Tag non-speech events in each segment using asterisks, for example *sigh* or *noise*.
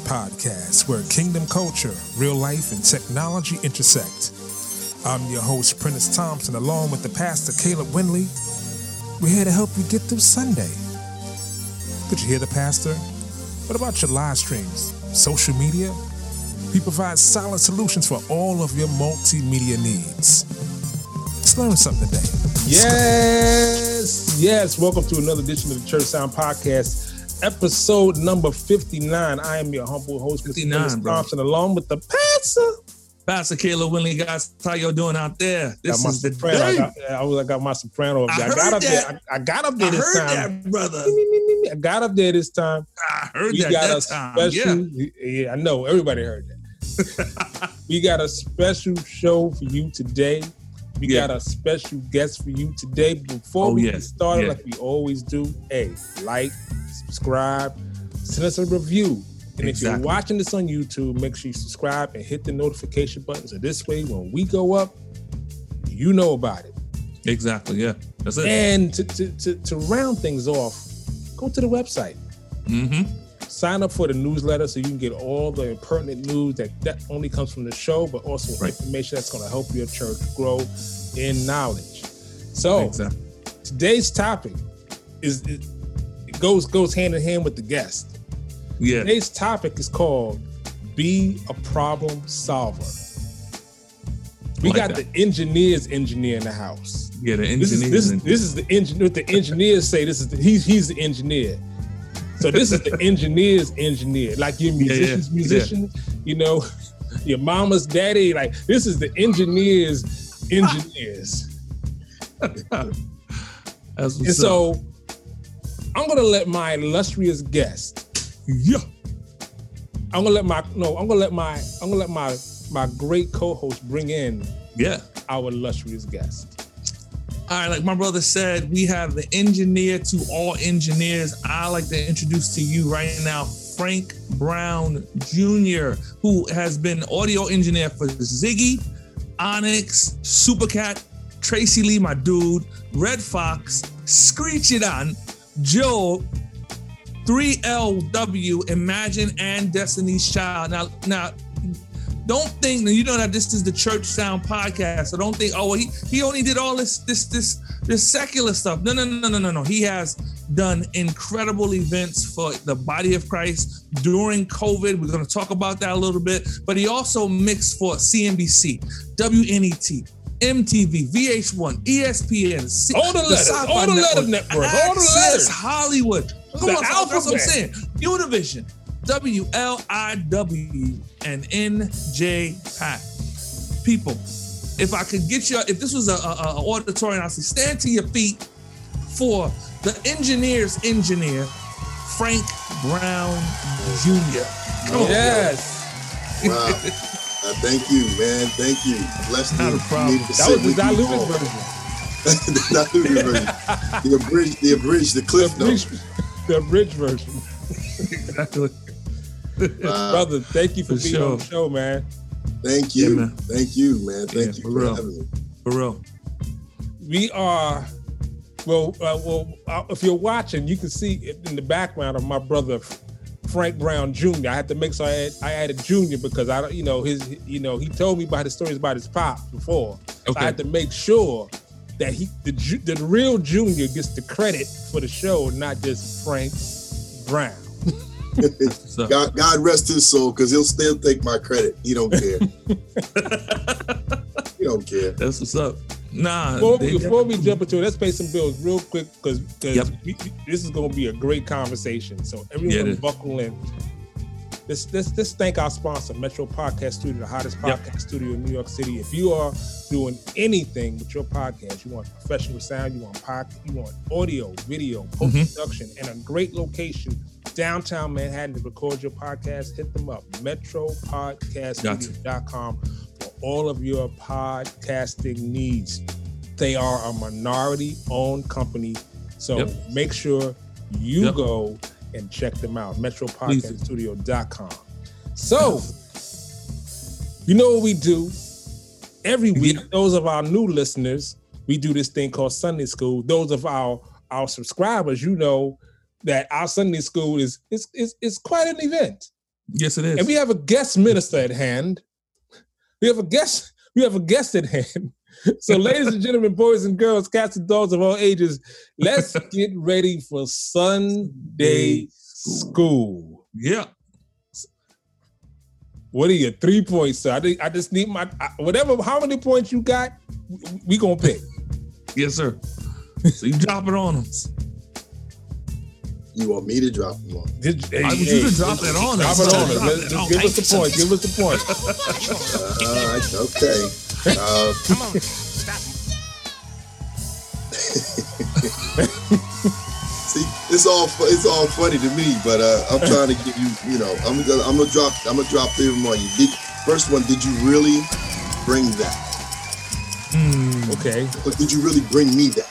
Podcast, where kingdom culture, real life, and technology intersect. I'm your host, Prentice Thompson, along with the pastor, Caleb Winley. We're here to help you get through Sunday. Could you hear the pastor? What about your live streams? Social media? We provide solid solutions for all of your multimedia needs. Let's learn something today. Yes, yes. Welcome to another edition of the Church Sound Podcast, episode number 59. I am your humble host, Mr. 59, Prentice. Thompson, along with the pastor. Pastor Caleb Winley, guys, how y'all doing out there? This is the soprano. I got, I, was, I got my soprano. up there. I, heard got up that. there. I, I got up there I this heard time. that, brother. I got up there this time. I heard We that got that a time. special. Yeah. Yeah, I know. Everybody heard that. *laughs* we got a special show for you today. We Yeah. got a special guest for you today. Before Oh, we get started, like we always do, hey, like, subscribe, send us a review. And if you're watching this on YouTube, make sure you subscribe and hit the notification button. So this way, when we go up, you know about it. Exactly. Yeah. That's it. And to, to, to, to round things off, go to the website Mm-hmm. Sign up for the newsletter so you can get all the pertinent news that that only comes from the show, but also Right. information that's going to help your church grow in knowledge. So Exactly. today's topic is it, goes goes hand in hand with the guest. Yeah. Today's topic is called "Be a Problem Solver." We Like got that. the engineers engineer in the house. Yeah. The This is engineers. this is this is the engineer. What the engineers say this is the, he's he's the engineer. So this is the engineer's engineer, like your Yeah, yeah, musician's yeah. musician. You know, *laughs* your mama's daddy. Like this is the engineer's engineers. And up. so I'm gonna let my illustrious guest. yeah. I'm gonna let my no. I'm gonna let my I'm gonna let my my great co-host bring in Yeah. our illustrious guest. All right, like my brother said, we have the engineer to all engineers. I like to introduce to you right now Frank Brown Jr., who has been audio engineer for Zhiggie, Onyx, Supercat, Tracy Lee, my dude, Red Fox, Screech It On, Joe, 3LW, Imajin, and Destiny's Child. Now, now, don't think that you know that this is the church sound podcast. So don't think, oh, well, he he only did all this this this this secular stuff. No, no, no, no, no, no. He has done incredible events for the body of Christ during COVID. We're going to talk about that a little bit. But he also mixed for CNBC, WNET. MTV, VH1, ESPN, All the letters, Sci-Fi all the letter network, all the letters. Hollywood. Come The on, that's what I'm saying. Univision, WLIW, and NJPAC. People, if I could get you, if this was a, a, a auditorium, I'd say stand to your feet for the engineer's engineer, Frank Brown Jr. Come on. Yes, Wow. Uh, thank you, man. Thank you. Blessed Not to a problem. be that was the with diluted version. *laughs* the diluted version. The abridged, the abridged, the The cliff abridged, the abridged version. *laughs* Exactly. *laughs* Wow. Brother, thank you for, For being sure. on the show, man. Thank you. Yeah, man. Thank you, man. Thank Yeah, you for for real. having me. For real. We are, well, uh, well. Uh, if you're watching, you can see in the background of my brother Frank Brown Jr. I had to make sure I, had, I added Junior because I, don't- you know, his, you know, he told me about his stories about his pop before. So Okay. I had to make sure that he, the, the real Junior, gets the credit for the show, not just Frank Brown. So, God, God rest his soul, because he'll still take my credit. He don't care. *laughs* he don't care. that's what's up. Nah. Before, they- we, before we jump into it, let's pay some bills real quick because Yep. this is going to be a great conversation. So everyone Yeah, buckle in. Let's, let's, let's thank our sponsor, Metro Podcast Studio, the hottest Yep. podcast studio in New York City. If you are doing anything with your podcast, you want professional sound, you want pod, you want audio, video, Mm-hmm. post production, and a great location downtown Manhattan to record your podcast, hit them up. MetroPodcastStudio.com for all of your podcasting needs. They are a minority owned company. So Yep. make sure you Yep. go and check them out. MetroPodcastStudio.com. So, you know what we do? Every week, Yeah. those of our new listeners, we do this thing called Sunday School. Those of our our subscribers, you know that our Sunday School is is is, is quite an event. Yes, it is. And we have a guest minister at hand. We have a guest, we have a guest at hand. *laughs* So, ladies and gentlemen, boys and girls, cats and dogs of all ages, let's *laughs* get ready for Sunday school. yeah. What are your three points, sir? I, think- I just need my whatever. How many points you got? we- gonna pick. Yes, sir. So you *laughs* drop it on them. You want me to drop them on? Did, hey, I want you hey, to drop it on Drop us. it on us. Drop Let- it just on. give us the point. Give us the point. All right, *laughs* okay. Uh, Come on, stop. *laughs* see, it's all it's all funny to me, but uh, I'm trying to give you, you know, I'm gonna I'm gonna drop I'm gonna drop three of them on you. Did, first one, did you really bring that? Mm, Okay. Or did you really bring me that?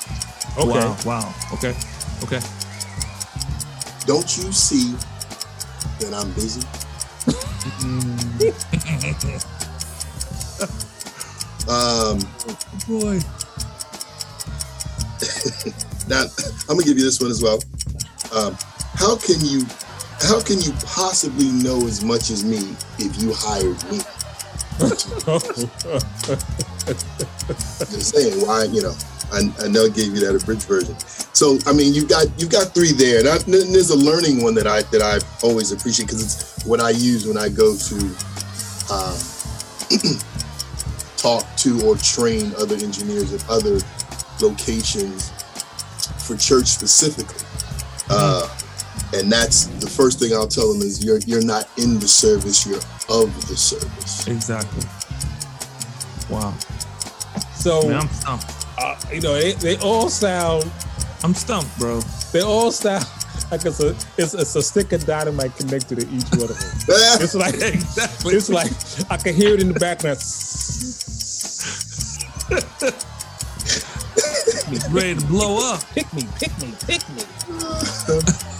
Okay. Wow. Wow. Okay. Okay. Don't you see that I'm busy? *laughs* um, Boy. *laughs* now I'm gonna give you this one as well. Um, how can you how can you possibly know as much as me if you hired me? *laughs* Just saying why, you know. I, I know I gave you that abridged version. So I mean, you got you got three there, and, I, and there's a learning one that I that I always appreciate because it's what I use when I go to um, *clears throat* talk to or train other engineers at other locations for church specifically. Uh, and that's the first thing I'll tell them is you're you're not in the service, you're of the service. Exactly. Wow. so Man, I'm stumped. Uh, you know they, they all sound I'm stumped, bro. they all sound *laughs* like it's a it's, it's a stick of dynamite connected to each one of them. *laughs* It's like Exactly. it's like I can hear it in the background. *laughs* ready to blow up. Pick me, pick me, pick me.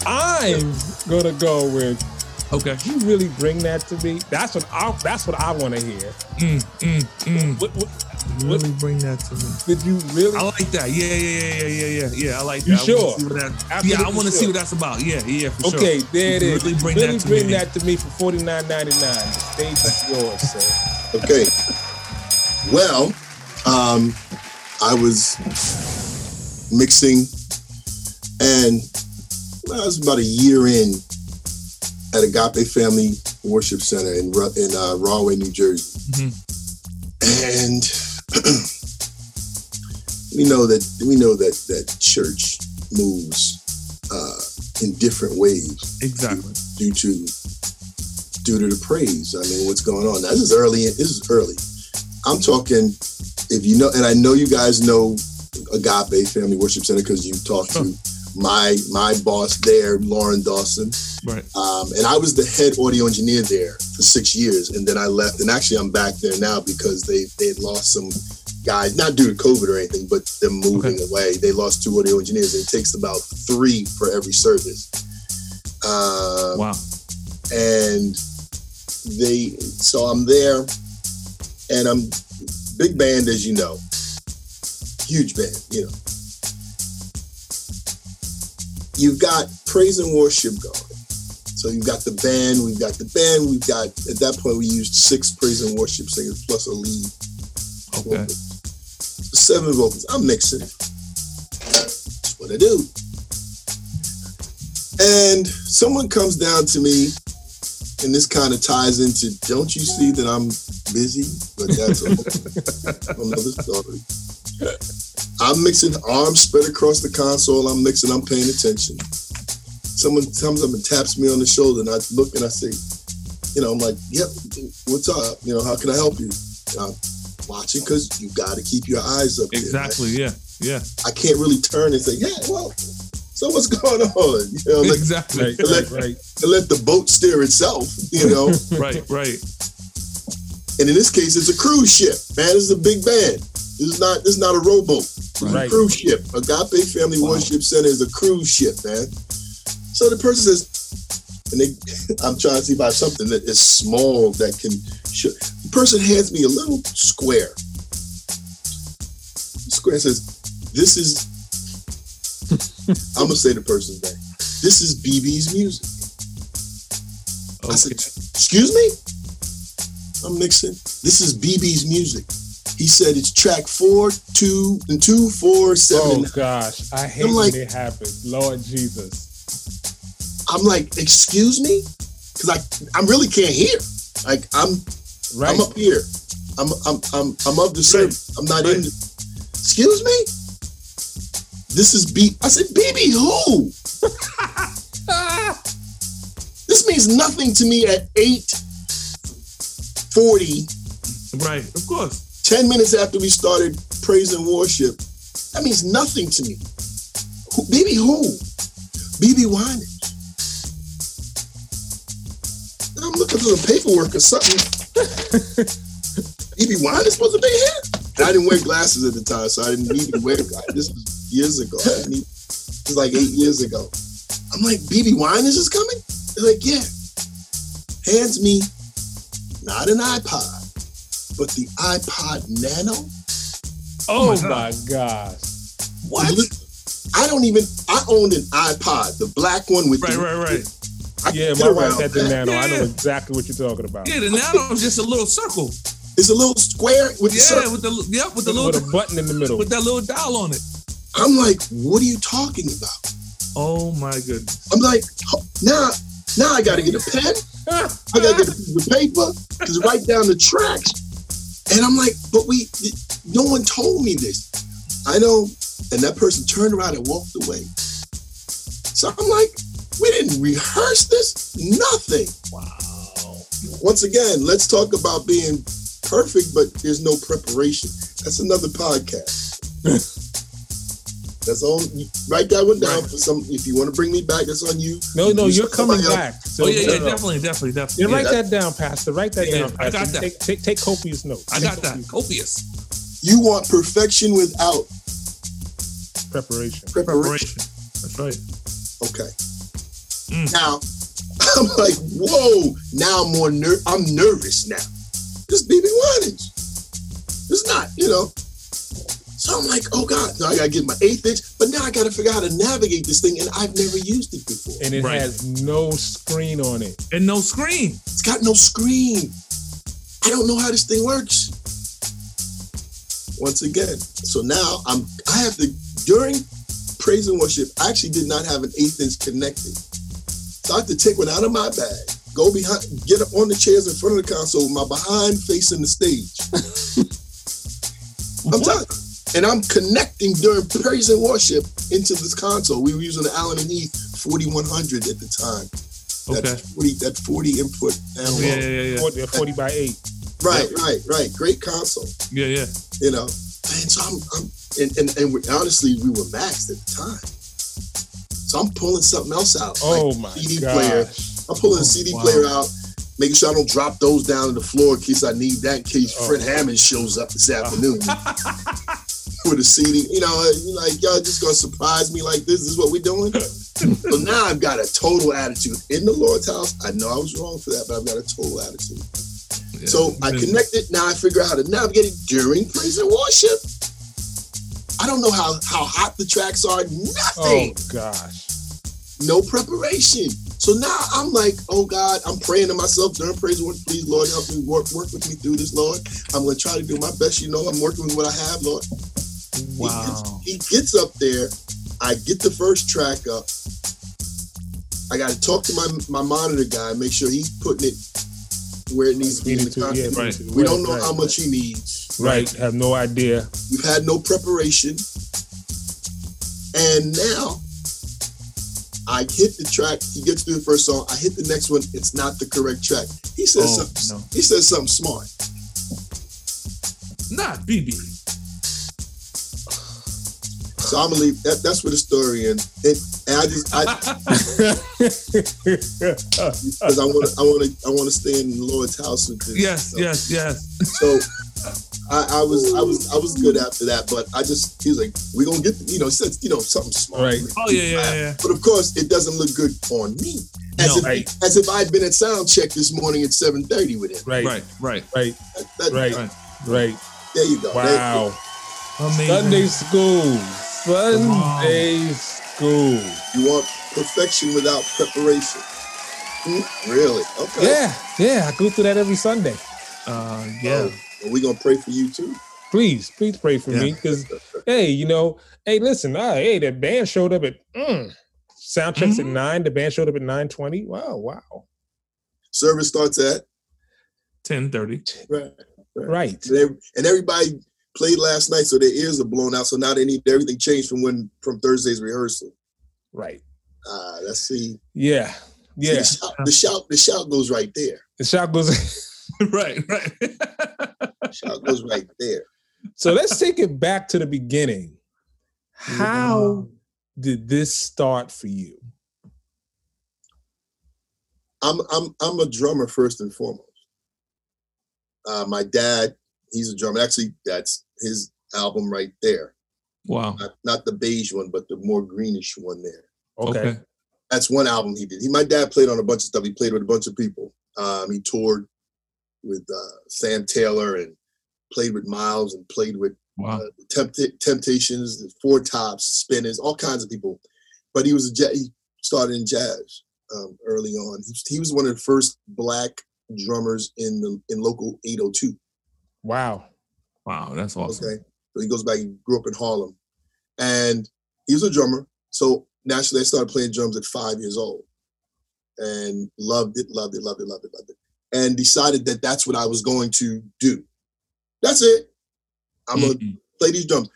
I'm gonna go with. Okay. You really bring that to me. That's what I. That's what I want to hear. Mm, mm, mm. What, what, Really bring that to me. did you really? I like that. Yeah, yeah, yeah, yeah, yeah, yeah. Yeah, I like that. You I wanna sure? see what that- yeah, I want to see what that's about. Yeah, yeah, for sure. Okay, there it is. Really bring really that to bring me. that to me for forty nine ninety nine. The stage is yours, sir. Okay. Well, um, I was mixing, and well, I was about a year in at Agape Family Worship Center in in uh, Rahway, New Jersey, Mhm. and *clears throat* we know that we know that that church moves uh, in different ways Exactly. due to due to the praise. I mean, what's going on? Now, this is early. This is early. I'm talking. If you know, and I know you guys know Agape Family Worship Center because you talked to my my boss there, Lauren Dawson, Right. um, and I was the head audio engineer there for six years, and then I left. And actually, I'm back there now because they they had lost some guys, not due to COVID or anything, but them moving away. They lost two audio engineers. And it takes about three for every service. Um, Wow. and they so I'm there and I'm big band as you know huge band you know you've got praise and worship going so you've got the band we've got the band we've got at that point we used six praise and worship singers plus a lead Okay. vocal. seven vocals I'm mixing that's what I do and someone comes down to me, and this kind of ties into don't you see that I'm busy? But that's another *laughs* story. I'm mixing arms spread across the console. I'm mixing, I'm paying attention. Someone comes up and taps me on the shoulder, and I look and I say, you know, I'm like, yep, what's up? You know, how can I help you? And I'm watching because you got to keep your eyes up there, right? Exactly. Yeah. Yeah. I can't really turn and say, yeah, well, So what's *laughs* going on? You know, let, exactly. Right, Let- right, right. let the boat steer itself. You know, *laughs* right, right. and in this case, it's a cruise ship. Man, it's a big band. This is not this is not a rowboat. It's a cruise ship. Agape Family Worship Center is a cruise ship, man. So the person says, and they, *laughs* I'm trying to see if I have something that is small that can. Show. The person hands me a little square. The square says, "This is." I'm gonna say the person's name. This is BeBe's music. I said, "Excuse me." I'm Nixon. This is BeBe's music. He said it's track four, two, and two, four, seven. Oh gosh, I hate I'm like- when it happens. Lord Jesus. I'm like, excuse me, because I I really can't hear. Like I'm Right. I'm up here. I'm I'm I'm I'm of the service. I'm not in. The, excuse me. This is B. I said BeBe who? *laughs* this means nothing to me at eight forty. Right, of course. 10 minutes after we started praise and worship, that means nothing to me. Who, BeBe who? BeBe. And I'm looking for the paperwork or something. *laughs* BeBe Winans supposed to be here? And I didn't wear glasses at the time, so I didn't need to wear glasses. This was years ago. I need, this was like eight years ago. I'm like, BeBe Winans is coming? They're like, yeah. Hands me not an iPod, but the iPod Nano. oh my my gosh. What? I don't even. I owned an iPod, the black one with Right, the, right, right. I Yeah, my wife around had the that. nano. I know exactly what you're talking about. Yeah, the nano is just a little circle. It's a little square with the Yeah, circle. with the yep, with the With little a button in the middle. with that little dial on it. I'm like, what are you talking about? Oh my goodness. I'm like, now, now I got to get a pen. *laughs* I got to get a piece of paper to write down the tracks. And I'm like, but we, no one told me this. I know. And that person turned around and walked away. So I'm like, we didn't rehearse this. Nothing. Wow. Once again, let's talk about being perfect, but there's no preparation. That's another podcast. *laughs* that's all. Write that one down Right. for some. If you want to bring me back, that's on you. No, no, You you're coming else. back. So, Oh yeah, yeah, no, no. definitely, definitely, Yeah, definitely. write Yeah, that down, Pastor. Write that Yeah, down, I got that. Take, take, take copious notes. I Take got that. copious Copious You want perfection without Preparation. preparation. preparation. That's right. Okay. Mm. Now, *laughs* I'm like, whoa. Now I'm more ner- I'm nervous now. This BeBe Winans. It's not, you know. So I'm like, oh God, now I gotta get my eighth inch, but now I gotta figure out how to navigate this thing, and I've never used it before. And it Right. has no screen on it. And no screen. It's got no screen. I don't know how this thing works. Once again, so now I'm I have to during praise and worship, I actually did not have an eighth inch connected. So I have to take one out of my bag, go behind, get up on the chairs in front of the console, with my behind facing the stage. *laughs* I'm telling you. And I'm connecting during praise and worship into this console. We were using the Allen and Heath 4100 at the time. Okay. That 40, that 40 input analog. Yeah, yeah, yeah, 40, 40 by 8. Right, right, right. Great console, yeah, yeah. you know. And so I'm, I'm and, and, and we, honestly, we were maxed at the time. So I'm pulling something else out. Oh like my CD gosh. player. I'm pulling Oh, a CD wow. player out, making sure I don't drop those down to the floor in case I need that, in case Oh. Fred Hammond shows up this afternoon *laughs* with the CD. You know, uh, you like, y'all just gonna surprise me like this? This is what we're doing? so now I've got a total attitude. In the Lord's house, I know I was wrong for that, but I've got a total attitude. Yeah. So I connected. Now I figure out how to navigate it during praise and worship. I don't know how, how hot the tracks are. Nothing. Oh gosh. No preparation. So now I'm like, oh God, I'm praying to myself during praise and. Please, Lord, help me work, work with me through this, Lord. I'm gonna try to do my best. You know, I'm working with what I have, Lord. He Wow. gets, he gets up there. I get the first track up. I got to talk to my my monitor guy, make sure he's putting it where it needs to be in the Between the two, content. yeah, Right. We don't know right, how much he needs. Right. Have no idea. We've had no preparation. And now I hit the track. He gets through the first song. I hit the next one. It's not the correct track. He says Oh, something. no. He says something smart. Not BeBe. So I'm gonna leave. That, that's where the story ends. And And I just I *laughs* because I want I want to I want to stay in the Lord's house with this. yes, yes, yes. So *laughs* I, I was I was I was good after that, but I just he was like, "We gonna get you know." He said you know something smart. Right. Oh yeah, yeah, yeah. But of course, it doesn't look good on me. As No, if right. as if I'd been at sound check this morning at seven thirty with him. right, Right, right. right, That- that- right, Right. right. There you go. There you go. Wow. Amazing. Sunday school. Sunday school. You want perfection without preparation. Hmm, Really? Okay. Yeah, yeah. I go through that every Sunday. Uh, yeah. Well, we gonna pray for you too. Please, please pray for Yeah. me because, hey, you know, hey, listen, uh, hey, that band showed up at mm, sound checks Mhm. at nine. The band showed up at nine twenty. Wow, wow. Service starts at Ten thirty. right, Right. and ev- and everybody played last night, so their ears are blown out. So now they need everything changed from when from Thursday's rehearsal. Right. Ah, let's see. Yeah. See, Yeah. the, shout, the shout, the shout goes right there. The shout goes. *laughs* right, right. *laughs* The shout goes right there. *laughs* so let's take it back to the beginning. How did this start for you? I'm I'm I'm a drummer first and foremost. Uh, my dad, he's a drummer. Actually, that's his album right there. Wow. Not, not the beige one, but the more greenish one there. Okay. Okay. That's one album he did. He, my dad played on a bunch of stuff. He played with a bunch of people. Um, he toured with uh, Sam Taylor and played with Miles and played with Wow. uh, Tempt- Temptations, the Four Tops, Spinners, all kinds of people. But he was a he started in jazz um, early on. He was, he was one of the first black drummers in the in local 802. Wow. Wow. That's awesome. Okay, so he goes back. He grew up in Harlem, and he was a drummer. So naturally, I started playing drums at five years old, and loved it, loved it, loved it, loved it, loved it, and decided that that's what I was going to do. That's it. I'm gonna Mhm. play these drums.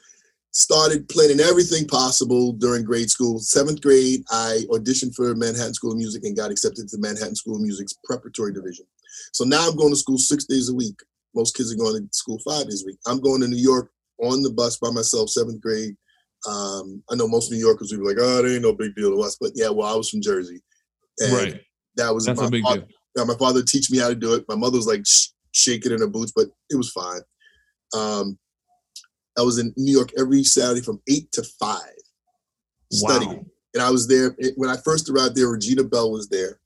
Started playing in everything possible during grade school. Seventh grade, I auditioned for Manhattan School of Music and got accepted to Manhattan School of Music's preparatory division. So now I'm going to school six days a week. Most kids are going to school five days a week. I'm going to New York on the bus by myself, seventh grade. Um, I know most New Yorkers would be like, "Oh, it ain't no big deal to us," but yeah, well, I was from Jersey, and Right. that was That's my a big father, deal. yeah, my father teach me how to do it. My mother was like sh- shaking in her boots, but it was fine. Um, I was in New York every Saturday from eight to five, studying. Wow. And I was there it- when I first arrived there. Regina Belle was there.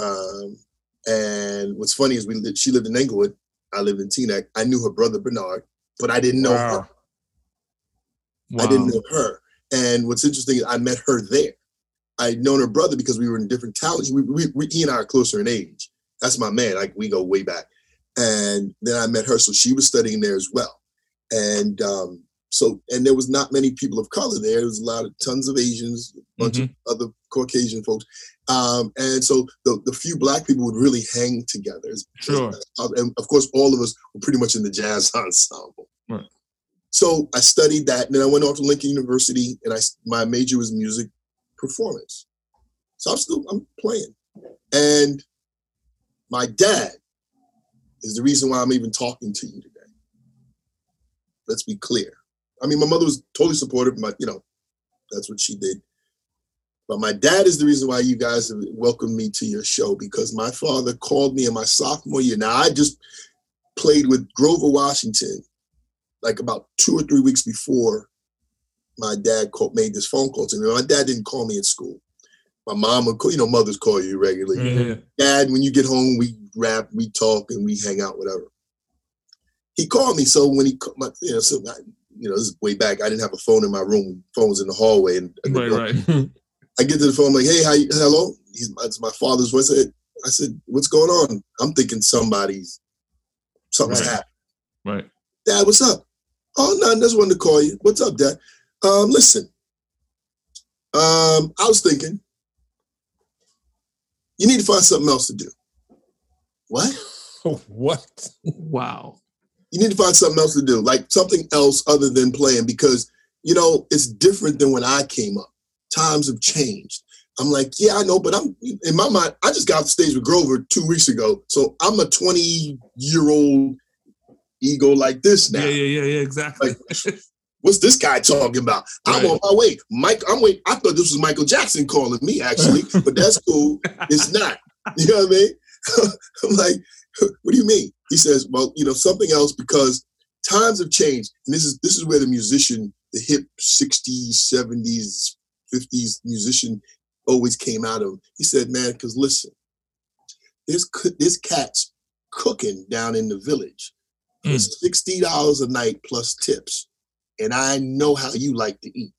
Um, and what's funny is we lived, she lived in Englewood. I lived in Teaneck. I knew her brother Bernard, but I didn't know Wow. her. Wow. I didn't know her. And what's interesting is I met her there. I'd known her brother because we were in different towns. We, we, we, he and I are closer in age. That's my man. Like we go way back. And then I met her, so she was studying there as well. And um, so, and there was not many people of color there. There was a lot of tons of Asians, a bunch of other Caucasian folks. Um, and so the, the few black people would really hang together. Sure. and of course, all of us were pretty much in the jazz *laughs* ensemble. Right. So I studied that, and then I went off to Lincoln University, and I my major was music performance. So I'm still I'm playing, and my dad is the reason why I'm even talking to you today. Let's be clear. I mean, my mother was totally supportive. My, you know, that's what she did. But my dad is the reason why you guys have welcomed me to your show because my father called me in my sophomore year. Now I just played with Grover Washington like about two or three weeks before my dad called, made this phone call to me. My dad didn't call me at school. My mom would call, you know, mothers call you regularly. Yeah. Dad, when you get home, we rap, we talk, and we hang out, whatever. He called me. So when he, my, you know, so I, you know, this is way back. I didn't have a phone in my room. Phone was in the hallway, and, Right, right. I get to the phone, I'm like, hey, how you, hello? He's it's my father's voice. I said, I said, what's going on? I'm thinking somebody's something's Right. happened. Right. Dad, what's up? Oh, nothing. Just wanted to call you. What's up, Dad? Um, listen. Um, I was thinking, you need to find something else to do. What? *laughs* what? Wow. You need to find something else to do, like something else other than playing, because you know it's different than when I came up. Times have changed. I'm like, yeah, I know, but I'm in my mind. I just got off the stage with Grover two weeks ago, so I'm a 20 year old ego like this now. Yeah, yeah, yeah, yeah. Exactly. What's this guy talking about? I'm Right. on my way. Mike, I'm wait. I thought this was Michael Jackson calling me actually, but that's cool. It's not. You know what I mean? *laughs* I'm like, *laughs* what do you mean? He says, well, you know, something else because times have changed. And this is this is where the musician, the hip 60s, 70s, 50s musician always came out of. He said, man, because listen, there's coo- there's cats cooking down in the village for Mm. sixty dollars a night plus tips, and I know how you like to eat,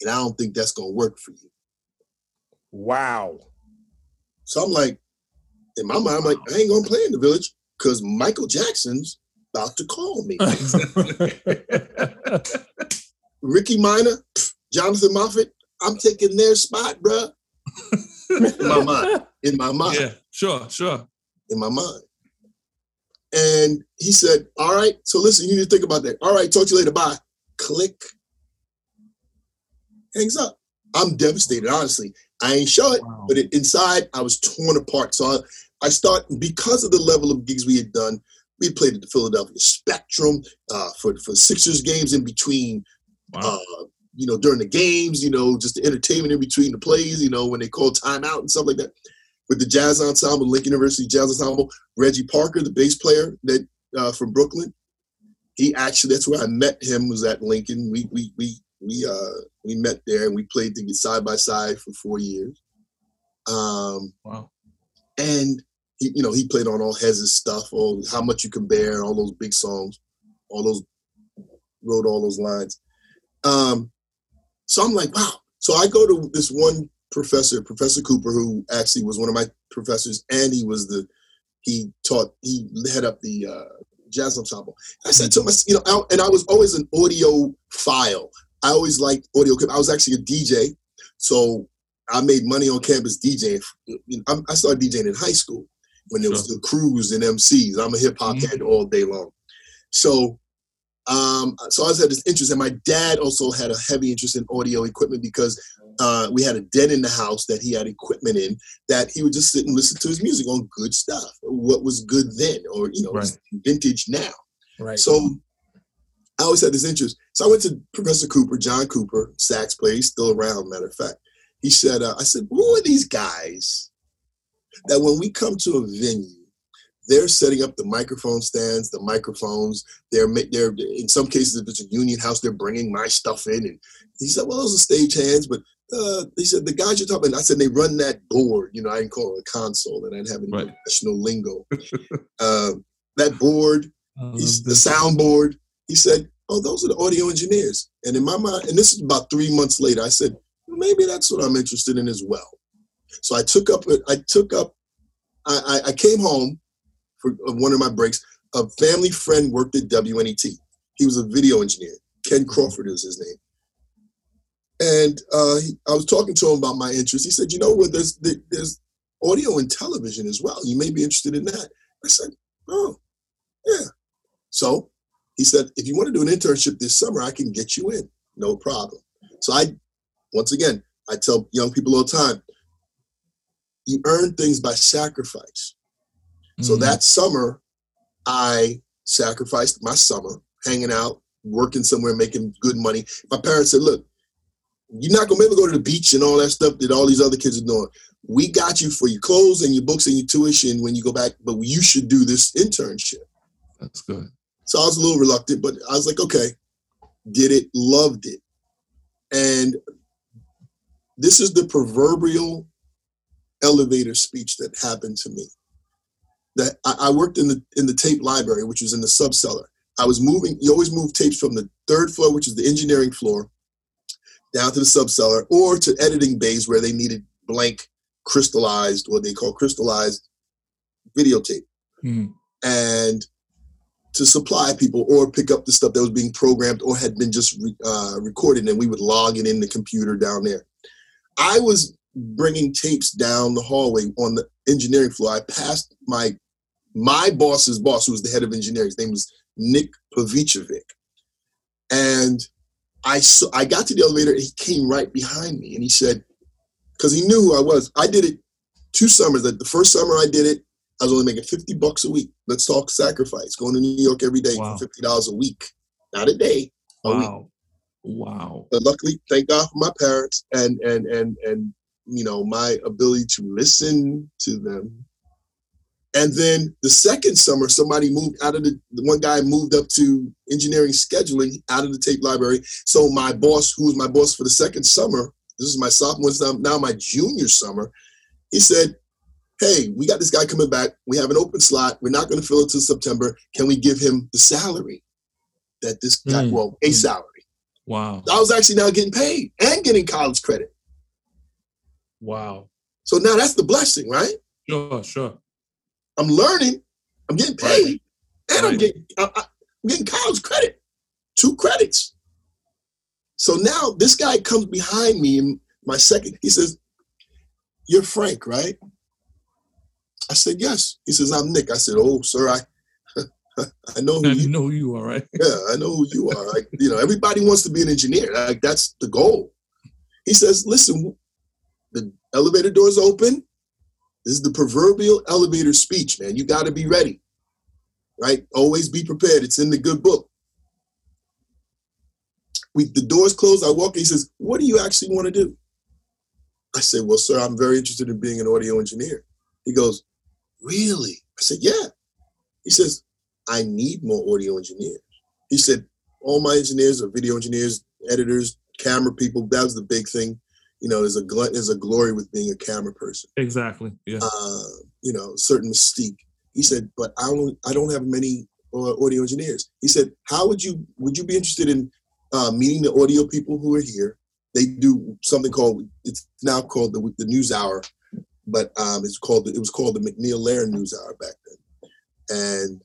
and I don't think that's gonna work for you. Wow. So I'm like, in my mind, I'm like, I ain't gonna play in the village because Michael Jackson's about to call me. *laughs* *laughs* Ricky Minor, Jonathan Moffett, I'm taking their spot, bruh. in my mind, in my mind. yeah, sure, sure. in my mind. And he said, All right, so listen, you need to think about that. All right, talk to you later. Bye. Click. Hangs up. I'm devastated, honestly. I ain't show it, Wow. but it, inside I was torn apart. So I, I start because of the level of gigs we had done. We played at the Philadelphia Spectrum uh, for for Sixers games in between Wow. uh, you know, during the games, you know, just the entertainment in between the plays, you know, when they call timeout and stuff like that. With the jazz ensemble, Lincoln University Jazz Ensemble, Reggie Parker, the bass player that uh, from Brooklyn, he actually that's where I met him was at Lincoln. We we we we uh we met there and we played to get side by side for four years. Um, wow. and he, you know, he played on all Hez's stuff, all how much you can bear, all those big songs, all those wrote all those lines. Um, so I'm like, wow. So I go to this one professor, Professor Cooper, who actually was one of my professors, and he was the he taught he head up the uh, jazz ensemble. I said to him, you know, I- and I was always an audio file. I always liked audio. Equipment. I was actually a DJ, so I made money on campus DJing. I started DJing in high school when there was the crews and MCs. I'm a hip hop Mhm. head all day long. So, um, so I always had this interest, and my dad also had a heavy interest in audio equipment because uh, we had a den in the house that he had equipment in that he would just sit and listen to his music on good stuff, what was good then, or you know, Right. vintage now. Right. So I always had this interest. So I went to Professor Cooper, John Cooper, sax player. He's still around, matter of fact. He said, uh, I said, who are these guys that when we come to a venue, they're setting up the microphone stands, the microphones. They're they're in some cases, if it's a union house, they're bringing my stuff in. And he said, well, those are stage hands, but uh, he said the guys you're talking. About, I said they run that board. You know, I didn't call it a console, and I didn't have any Right. professional lingo. *laughs* uh, that board, Uh, He's the soundboard. He said, "Oh, those are the audio engineers." And in my mind, and this is about three months later, I said, well, "Maybe that's what I'm interested in as well." So I took up. I took up. I, I, came home for one of my breaks. A family friend worked at WNET. He was a video engineer. Ken Crawford is his name. And uh, he, I was talking to him about my interest. He said, "You know, what? there's there's audio and television as well. You may be interested in that." I said, "Oh, yeah." So he said, if you want to do an internship this summer, I can get you in. No problem. So I, once again, I tell young people all the time, you earn things by sacrifice. So Mhm. that summer, I sacrificed my summer hanging out, working somewhere, making good money. My parents said, look, you're not gonna be able to go to the beach and all that stuff that all these other kids are doing. We got you for your clothes and your books and your tuition when you go back, but you should do this internship. That's good. So I was a little reluctant, but I was like, okay, did it, loved it. And this is the proverbial elevator speech that happened to me. That I, I worked in the in the tape library, which was in the subcellar. I was moving, you always move tapes from the third floor, which is the engineering floor, down to the subcellar, or to editing bays where they needed blank crystallized, what they call crystallized videotape. Mhm. And to supply people or pick up the stuff that was being programmed or had been just re- uh, recorded and we would log it in the computer down there. I was bringing tapes down the hallway on the engineering floor. I passed my my boss's boss who was the head of engineering. His name was nick pavicevic and i i got to the elevator and he came right behind me and he said because he knew who i was. I did it two summers. The first summer i did it I was only making 50 bucks a week. Let's talk sacrifice. Going to New York every day Wow. for $50 a week. Not a day, a week. Wow. Wow. But luckily, thank God for my parents and and and and you know my ability to listen to them. And then the second summer, somebody moved out of the, the one guy moved up to engineering scheduling out of the tape library. So my boss, who was my boss for the second summer, this is my sophomore, now, now my junior summer, he said, Hey, we got this guy coming back. We have an open slot. We're not going to fill it till September. Can we give him the salary that this guy, Mm. well, a salary? Wow. I was actually now getting paid and getting college credit. Wow. So now that's the blessing, right? Sure, sure. I'm learning, I'm getting paid, and I'm getting I- I'm getting college credit, two credits. So now this guy comes behind me in my second. He says, "You're Frank, right?" I said, "Yes." He says, "I'm Nick." I said, "Oh, sir, I *laughs* I know who I you know you are, right? yeah, I know who you are. Like, you know, everybody wants to be an engineer. Like, that's the goal. He says, listen, the elevator doors open. This is the proverbial elevator speech, man. You got to be ready, right? Always be prepared. It's in the good book. We, the doors closed. I walk in. He says, what do you actually want to do? I said, well, sir, I'm very interested in being an audio engineer. He goes, really? I said, yeah. He says, I need more audio engineers. He said, all my engineers are video engineers, editors, camera people. That was the big thing. You know, there's a gl- there's a glory with being a camera person. Exactly. Yeah. Uh, you know, certain mystique. He said, but I don't I don't have many uh, audio engineers. He said, how would you would you be interested in uh, meeting the audio people who are here? They do something called it's now called the the News Hour, but um, it's called it was called the MacNeil Lehrer News Hour back then. And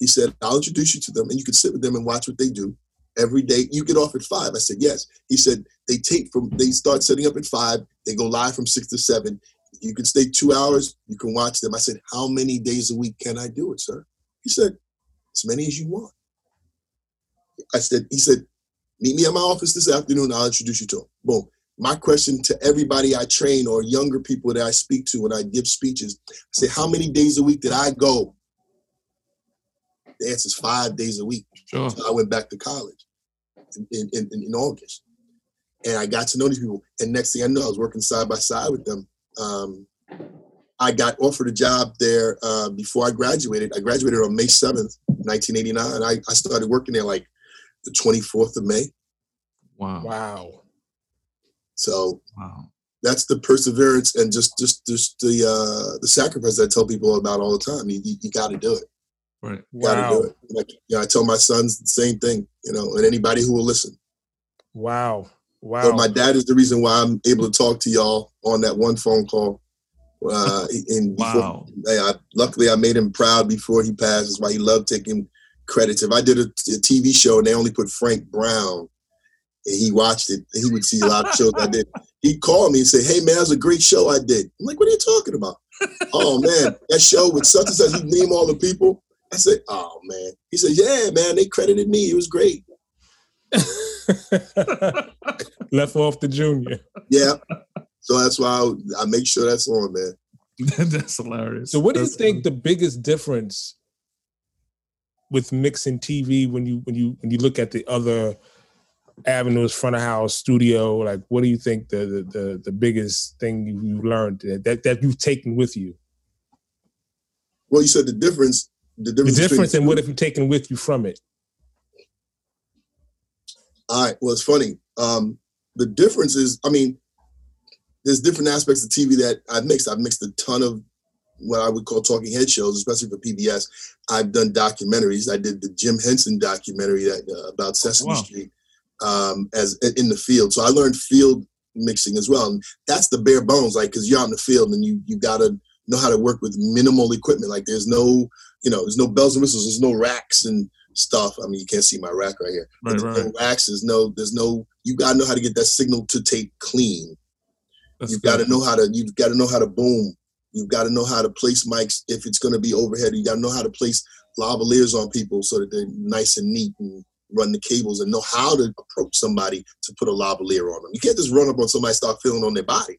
he said, I'll introduce you to them and you can sit with them and watch what they do every day. You get off at five. I said, yes. He said, they tape from, they start setting up at five. They go live from six to seven. You can stay two hours. You can watch them. I said, how many days a week can I do it, sir? He said, as many as you want. I said, he said, meet me at my office this afternoon. I'll introduce you to him. Boom. My question to everybody I train or younger people that I speak to when I give speeches, I say, how many days a week did I go? The answer is five days a week. Sure. I went back to college in, in, in, in August. And I got to know these people. And next thing I know, I was working side by side with them. Um, I got offered a job there uh, before I graduated. I graduated on May 7th, 1989. I, I started working there like the 24th of May. Wow. Wow. So Wow. that's the perseverance and just just just the uh, the sacrifice I tell people about all the time. You, you, you got to do it. Right. You got to Wow. do it. Like you know, I tell my sons the same thing. You know, and anybody who will listen. Wow. Wow. But my dad is the reason why I'm able to talk to y'all on that one phone call. Uh, *laughs* and before, Wow. hey, I, luckily, I made him proud before he passed. That's why he loved taking credits. If I did a, a TV show and they only put Frank Brown, and he watched it, he would see a lot of shows I did. *laughs* He'd call me and say, "Hey man, that was a great show I did." I'm like, "What are you talking about?" oh man, that show with such and such. He name all the people. I said, "Oh man." He said, "Yeah, man, they credited me. It was great." *laughs* Left off the junior. Yeah. So that's why I, I make sure that's on, man. *laughs* That's hilarious. So, what do you That's- think the biggest difference with mixing TV when you when you when you look at the other avenues, front of house, studio? Like, what do you think the the the, the biggest thing you, you learned that, that that you've taken with you? Well, you said the difference. The difference. The difference. difference, and what have you taken with you from it? All right. Well, it's funny. Um, the difference is, I mean, there's different aspects of TV that I've mixed. I've mixed a ton of what I would call talking head shows, especially for PBS. I've done documentaries. I did the Jim Henson documentary that uh, about Sesame Wow. Street um, as in the field. So I learned field mixing as well, and that's the bare bones. Like, because you're out in the field and you you gotta know how to work with minimal equipment. Like, there's no you know, there's no bells and whistles. There's no racks and stuff. I mean, you can't see my rack right here. Right, There's right. no racks. There's no. There's no. You gotta know how to get that signal to tape clean. That's You've got to know how to. You've got to know how to boom. You've got to know how to place mics if it's going to be overhead. You got to know how to place lavaliers on people so that they're nice and neat and run the cables and know how to approach somebody to put a lavalier on them. You can't just run up on somebody and start feeling on their body.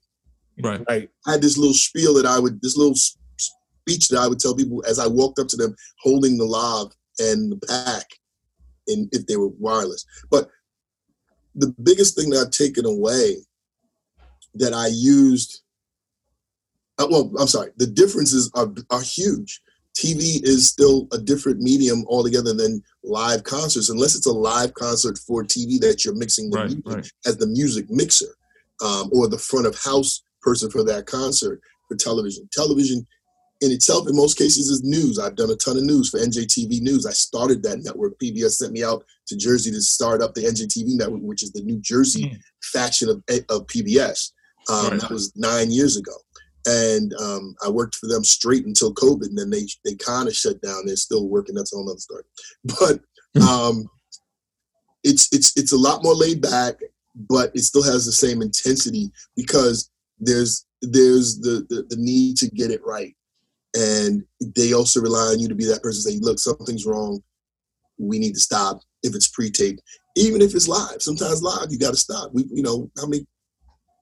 Right. Right. I had this little spiel that I would, this little speech that I would tell people as I walked up to them, holding the lav and the pack, and if they were wireless. But the biggest thing that I've taken away that I used. Uh, well, I'm sorry. The differences are are huge. TV is still a different medium altogether than live concerts, unless it's a live concert for TV that you're mixing the Right, music right. as the music mixer um, or the front of house person for that concert for television. Television in itself, in most cases, is news. I've done a ton of news for NJTV News. I started that network. PBS sent me out to Jersey to start up the NJTV network, which is the New Jersey Mm. faction of, of PBS. Um, Right. That was nine years ago. And um, I worked for them straight until COVID, and then they they kind of shut down. They're still working. That's a whole other story. *laughs* But um, it's it's it's a lot more laid back, but it still has the same intensity because there's there's the the, the need to get it right, and they also rely on you to be that person. Say, look, something's wrong. We need to stop. If it's pre-taped, even if it's live, sometimes live you got to stop. We, you know, how many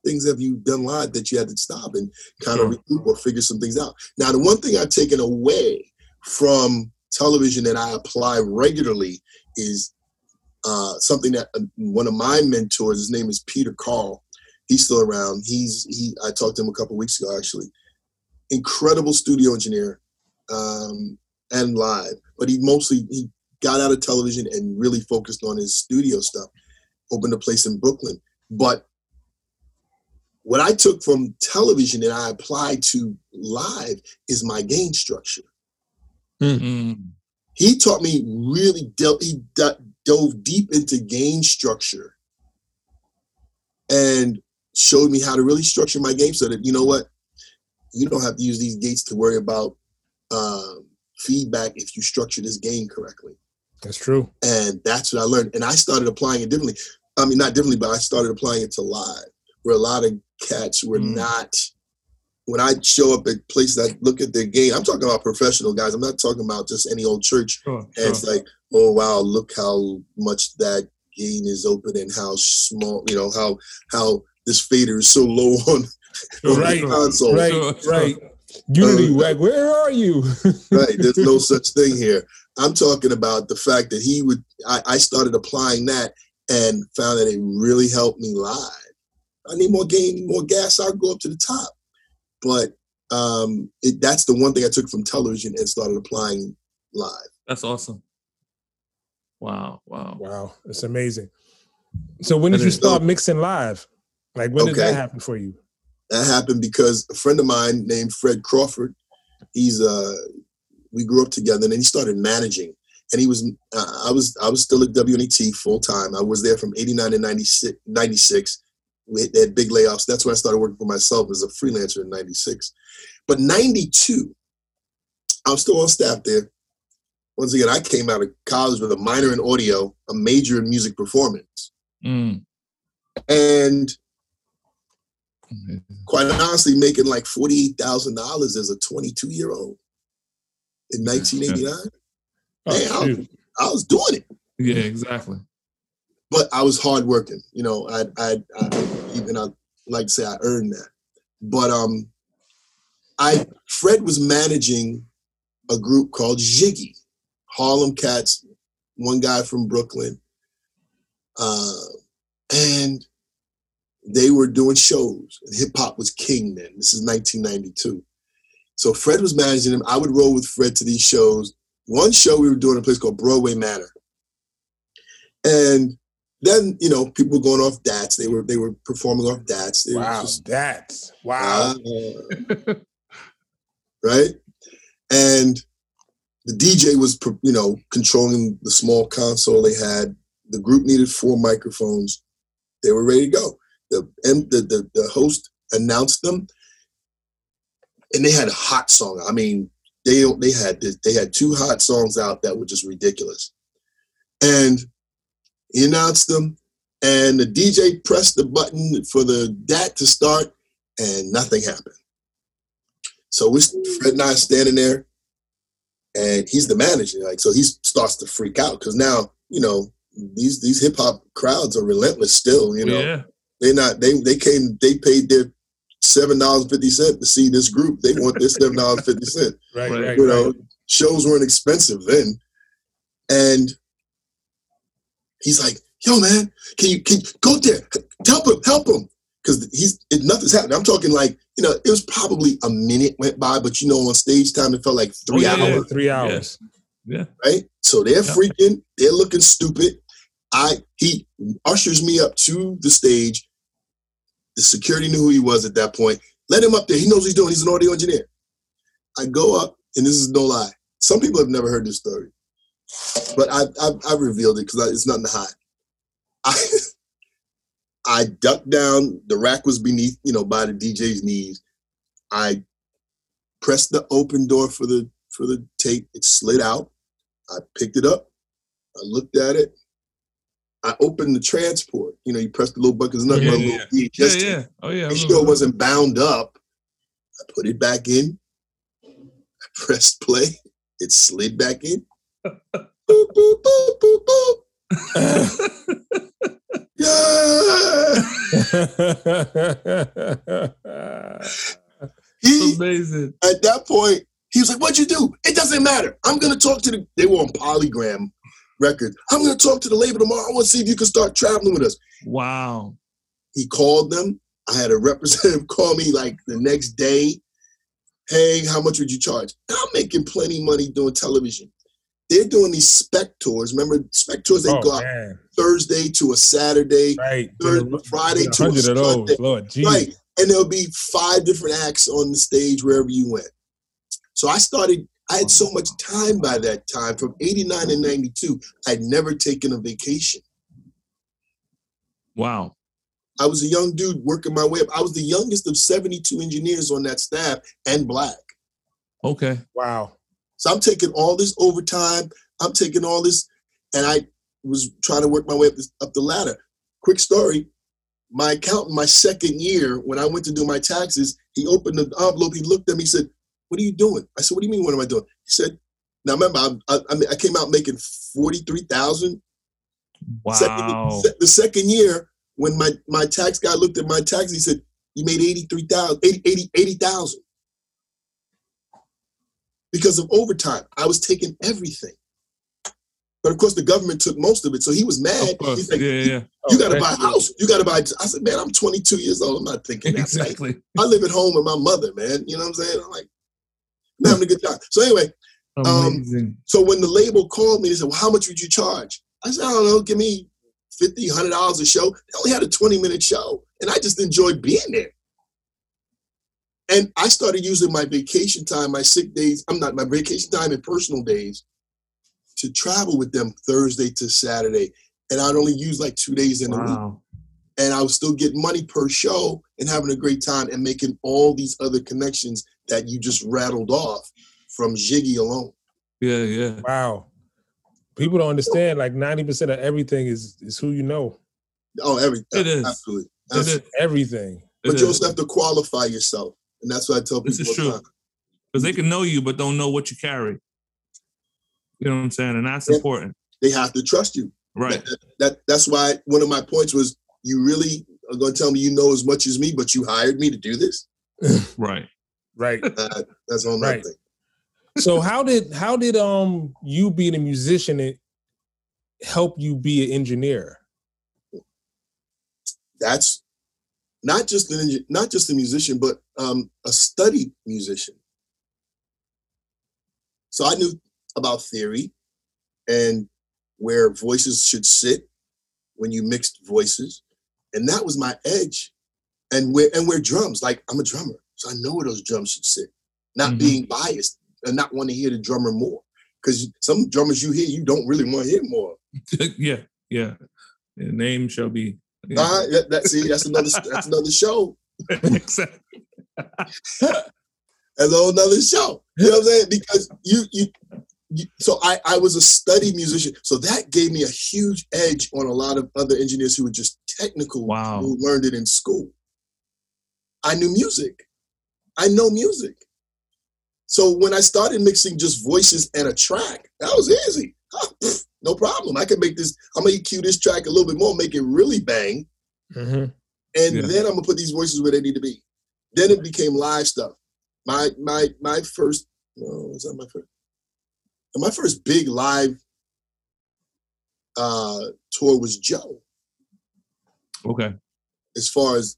things have you done live that you had to stop and kind Sure. of regroup or figure some things out? Now, the one thing I've taken away from television that I apply regularly is uh, something that uh, one of my mentors, his name is Peter Carl. He's still around. He's he. I talked to him a couple weeks ago, actually. Incredible studio engineer, um, and live, but he mostly he got out of television and really focused on his studio stuff. Opened a place in Brooklyn, but what I took from television and I applied to live is my gain structure. Mm. he taught me really del- he d- dove deep into gain structure and showed me how to really structure my gain so that you know what? You don't have to use these gates to worry about um, feedback if you structure this gain correctly. That's true. and that's what i learned. And i started applying it differently. I mean not differently but i started applying it to live where a lot of cats were Mm. not when i show up at places i look at their gain i'm talking about professional guys i'm not talking about just any old church Sure, and sure. it's like, oh wow, look how much that gain is open and how small, you know, how how this fader is so low *laughs* on, on Right, the console. Right, Sure, sure. right. Unity, Uh, like, where are you? *laughs* Right. There's no such thing here. I'm talking about the fact that he would I, I started applying that and found that it really helped me live. I need more gain, more gas, I'll go up to the top. But um it, that's the one thing I took from television and started applying live. That's awesome. Wow, wow. Wow, it's amazing. So when did you start dope. mixing live? Like when did that happen for you? that happened because a friend of mine named Fred Crawford, he's uh we grew up together and then he started managing and he was uh, I was I was still at WNET full time. I was there from 89 to 96 96. They had big layoffs. That's when I started working for myself as a freelancer in 96. But 92 I'm still on staff there. Once again, I came out of college with a minor in audio, a major in music performance. Mm. And quite honestly, making like forty-eight thousand dollars as a twenty-two year old in nineteen eighty-nine. Oh, Man, I, was. I was doing it, Yeah, exactly. But I was hardworking. You know, I, I, I even I like to say I earned that. But um, I Fred was managing a group called Zhiggie, Harlem Cats, one guy from Brooklyn, uh, and they were doing shows. And hip hop was king then. This is 1992. So Fred was managing them. I would roll with Fred to these shows. One show we were doing a place called Broadway Manor, and then you know people were going off DATs. They were they were performing off DATs. Were Wow, just- that's wow. uh, right? And the DJ was, you know, controlling the small console they had. The group needed four microphones. They were ready to go. The and the the, the host announced them, and they had a hot song. I mean, they they had this, they had two hot songs out that were just ridiculous. And he announced them, and the DJ pressed the button for the DAT to start, and nothing happened. So we Fred and I are standing there, and he's the manager. Like, so he starts to freak out because now you know these these hip hop crowds are relentless. Still, you know, yeah. they not they they came they paid their seven dollars fifty cent to see this group. They want their seven dollars fifty cent. *laughs* Right, Right. right, You right. know, shows weren't expensive then, and he's like yo, man, can you can you go there? Help him, help him. Because he's it, nothing's happening. I'm talking like, you know, it was probably a minute went by, but you know, on stage time it felt like three Oh, yeah, yeah. hours, Three hours. Yeah. right? So they're Yeah. freaking, they're looking stupid. I he ushers me up to the stage. The security knew who he was at that point. Let him up there. He knows what he's doing. He's an audio engineer. I go up, and this is no lie. Some people have never heard this story, but I I, I revealed it because it's nothing to hide. I *laughs* I ducked down. The rack was beneath, you know, by the DJ's knees. I pressed the open door for the for the tape. It slid out. I picked it up. I looked at it. I opened the transport. You know, you press the little button. There's nothing Yeah, but a yeah, little VHS Yeah, tape. yeah. Oh yeah. It remember sure that. wasn't bound up. I put it back in. I *laughs* pressed play. It slid back in. Boop, boop, boop, boop, boop. He Amazing. at that point, he was like, What'd you do? It doesn't matter. I'm gonna talk to the they were on PolyGram records. I'm gonna talk to the label tomorrow. I want to see if you can start traveling with us. Wow. He called them. I had a representative *laughs* call me like the next day. Hey, how much would you charge? I'm making plenty money doing television. They're doing these spec tours. Remember spec tours? They oh, go out man. Thursday to a Saturday, Right. Third Did a- Friday to a hundred of Sunday. those. Lord right? And there'll be five different acts on the stage wherever you went. So I started. I had so much time by that time. From '89 and '92, I'd never taken a vacation. Wow. I was a young dude working my way up. I was the youngest of 72 engineers on that staff and black. Okay. Wow. So I'm taking all this overtime. I'm taking all this, and I was trying to work my way up, this, up the ladder. Quick story: my accountant, my second year, when I went to do my taxes, he opened the envelope. He looked at me. He said, "What are you doing?" I said, "What do you mean? What am I doing?" He said, "Now remember, I, I, I, came out making forty three thousand. Wow. the second year, when my my tax guy looked at my tax, he said, "You made eighty three thousand, eighty eighty eighty thousand because of overtime. I was taking everything." But of course, the government took most of it, so he was mad. He's like, Yeah, yeah. "You got to Oh, buy a house. You got to buy." I said, "Man, I'm 22 years old. I'm not thinking that. Like, Exactly. I live at home with my mother, man. You know what I'm saying? I'm like, I'm having a good time." So anyway, Um, Amazing. so when the label called me, they said, "Well, how much would you charge?" I said, "I don't know. Give me 50 100 dollars a show." They only had a 20 minute show, and I just enjoyed being there. And I started using my vacation time, my sick days. I'm not my vacation time and personal days to travel with them Thursday to Saturday, and I'd only use like two days in a week, and I was still getting money per show and having a great time and making all these other connections that you just rattled off from Zhiggie alone. Yeah, yeah. Wow. People don't understand. Like ninety percent of everything is is who you know. Oh, everything. It is. Absolutely. It Absolutely. is. Everything. But It you is. also have to qualify yourself. And that's what I tell people. This is all the true. time. Because they can know you, but don't know what you carry. You know what I'm saying? And that's Yeah. important. They have to trust you. Right. That, that that's why one of my points was you really are going to tell me you know as much as me, but you hired me to do this. *laughs* Right. Right. *laughs* Uh, that's all my Right. thing. so how did how did um you being a musician it help you be an engineer? That's not just an not just a musician, but um, a studied musician. So I knew about theory and where voices should sit when you mixed voices, and that was my edge. And where and where drums, like I'm a drummer, so I know where those drums should sit. Not Mhm. being biased and not want to hear the drummer more, because some drummers you hear you don't really want to hear more. *laughs* yeah. Yeah. The name shall be. Uh, that, that- see, that's another that's another show. *laughs* exactly. *laughs* That's a whole nother show. You know what I'm saying? Because you, you, you, so I, I was a study musician. So that gave me a huge edge on a lot of other engineers who were just technical, Wow. who learned it in school. I knew music. I know music. So when I started mixing just voices and a track, that was easy. Huh, *laughs* pff, no problem. I can make this, I'm gonna EQ this track a little bit more, make it really bang. Mhm. and Yeah. then I'm gonna put these voices where they need to be. Then it became live stuff. My my my first no, was that my first? My first big live uh, tour was Joe. Okay. As far as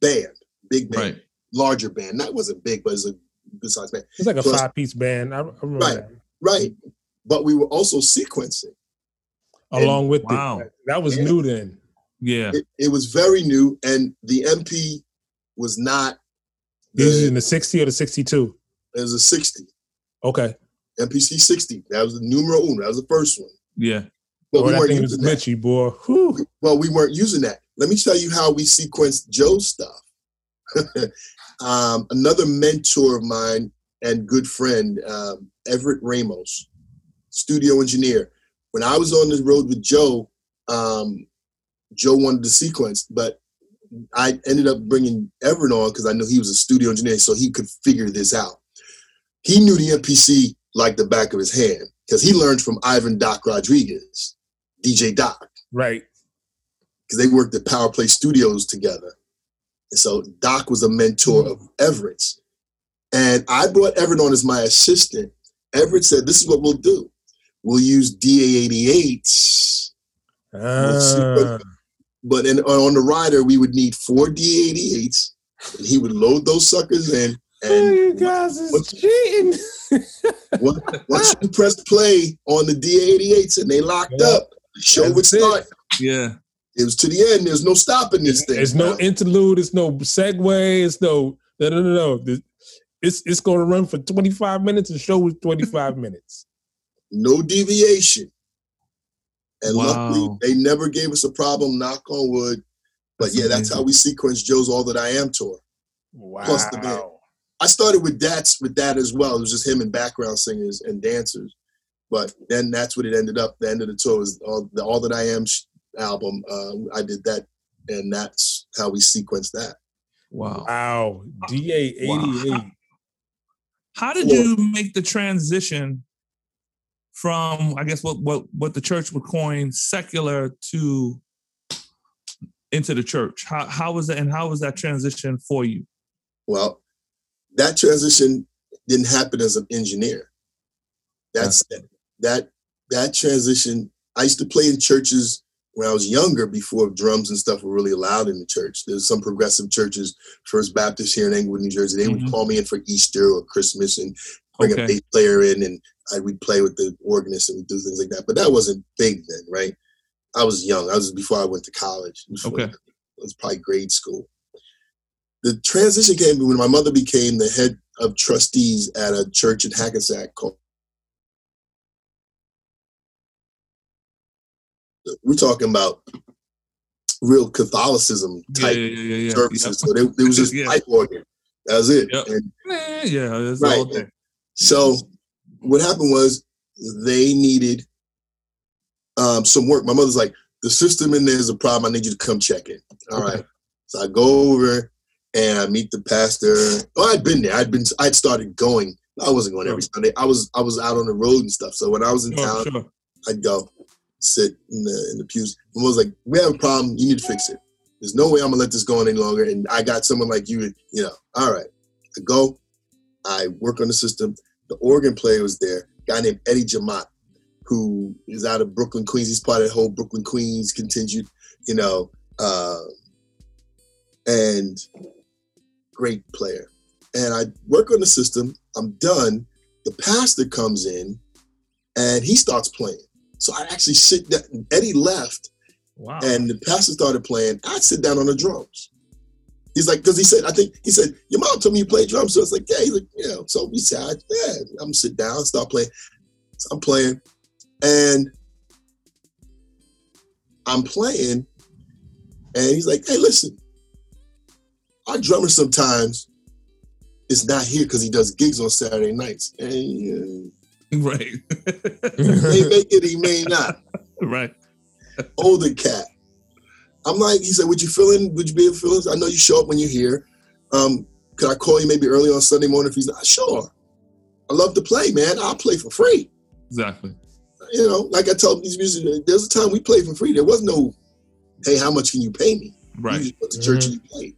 band, big band, Right. larger band. That wasn't big, but it's a good sized band. It's like a Plus- five piece band. I, I remember Right. that. Right. But we were also sequencing. Along with Wow. it. That was Yeah. new then. Yeah. It, it was very new, and the MP was not. This is in the 60 or the 62. it was a 60, Okay. MPC 60. That was the numero uno. That was the first one. Yeah. But oh, we that weren't thing was using that. glitchy, boy. Whew. Well, we weren't using that. Let me tell you how we sequenced Joe's stuff. *laughs* um, another mentor of mine and good friend, um, Everett Ramos, studio engineer. When I was on the road with Joe, um, Joe wanted the sequence, but I ended up bringing Everett on because I knew he was a studio engineer, so he could figure this out. He knew the MPC like the back of his hand because he learned from Ivan Doc Rodriguez, DJ Doc Right. because they worked at Power Play Studios together. And so Doc was a mentor of Everett's. And I brought Everett on as my assistant. Everett said, This is what we'll do. We'll use DA88s, Ah, but in, on the rider, we would need four DA88s. And he would load those suckers in. Oh, you guys is what's- cheating. *laughs* once, once you press play on the DA88s and they locked Yeah. up, the show would That's it. start. Yeah. It was to the end. There's no stopping this thing. There's no interlude. There's no segue. It's no no no no. no. It's it's going to run for 25 minutes. The show was 25 *laughs* minutes. No deviation. And Wow. luckily, they never gave us a problem, knock on wood. But That's yeah, that's how we sequenced Joe's All That I Am tour. Wow. Plus the band. I started with that, with that as well. It was just him and background singers and dancers. But then that's what it ended up. The end of the tour was all, the All That I Am album. Uh, I did that, and that's how we sequenced that. Wow. Wow. DA 88. *laughs* How did you make the transition from, I guess, what what what the church would coin secular to into the church? How how was that, and how was that transition for you? Well, that transition didn't happen as an engineer. That's that that transition. I used to play in churches when I was younger, before drums and stuff were really allowed in the church. There's some progressive churches, First Baptist here in Englewood, New Jersey. They Mhm. would call me in for Easter or Christmas and bring a Okay. bass player in, and I would play with the organist and we'd do things like that. But that wasn't big then, right? I was young. I was before I went to college. Okay. It was probably grade school. The transition came when my mother became the head of trustees at a church in Hackensack called. We're talking about real Catholicism type yeah, yeah, yeah. services. So there, there was just *laughs* Yeah. pipe organ. That was it. Yep. And yeah, that's Right. So what happened was they needed um, some work. My mother's like, the system in there is a problem. I need you to come check it. All Okay. right. So I go over and I meet the pastor. Oh, I'd been there. I'd been. I'd started going. I wasn't going every Sunday. I was. I was out on the road and stuff. So when I was in town, sure. I'd go sit in the in the pews. My mother's like, "We have a problem. You need to fix it. There's no way I'm gonna let this go on any longer." And I got someone like you. You know. All right. I go. I work on the system. The organ player was there. A guy named Eddie Jamat, who is out of Brooklyn, Queens. He's part of the whole Brooklyn Queens contingent. You know. Uh, and great player. And I work on the system. I'm done. The pastor comes in and he starts playing. So I actually sit down. Eddie left Wow. and the pastor started playing. I sit down on the drums. He's like, because he said, I think he said, your mom told me you play drums. So it's like, yeah. He's like, yeah. So we said, yeah, I'm sit down, start playing. So I'm playing, and I'm playing, and he's like, hey, listen, our drummer sometimes is not here because he does gigs on Saturday nights, and uh, right. he may *laughs* make it, he may not. right. older cat. I'm like, he said, would you fill in? Would you be able to fill in? I know you show up when you're here. Um, could I call you maybe early on Sunday morning if he's not? Sure. I love to play, man. I'll play for free. Exactly. You know, like I told these musicians, there's a time we played for free. There was no, hey, how much can you pay me? You Right. just went to church and you played.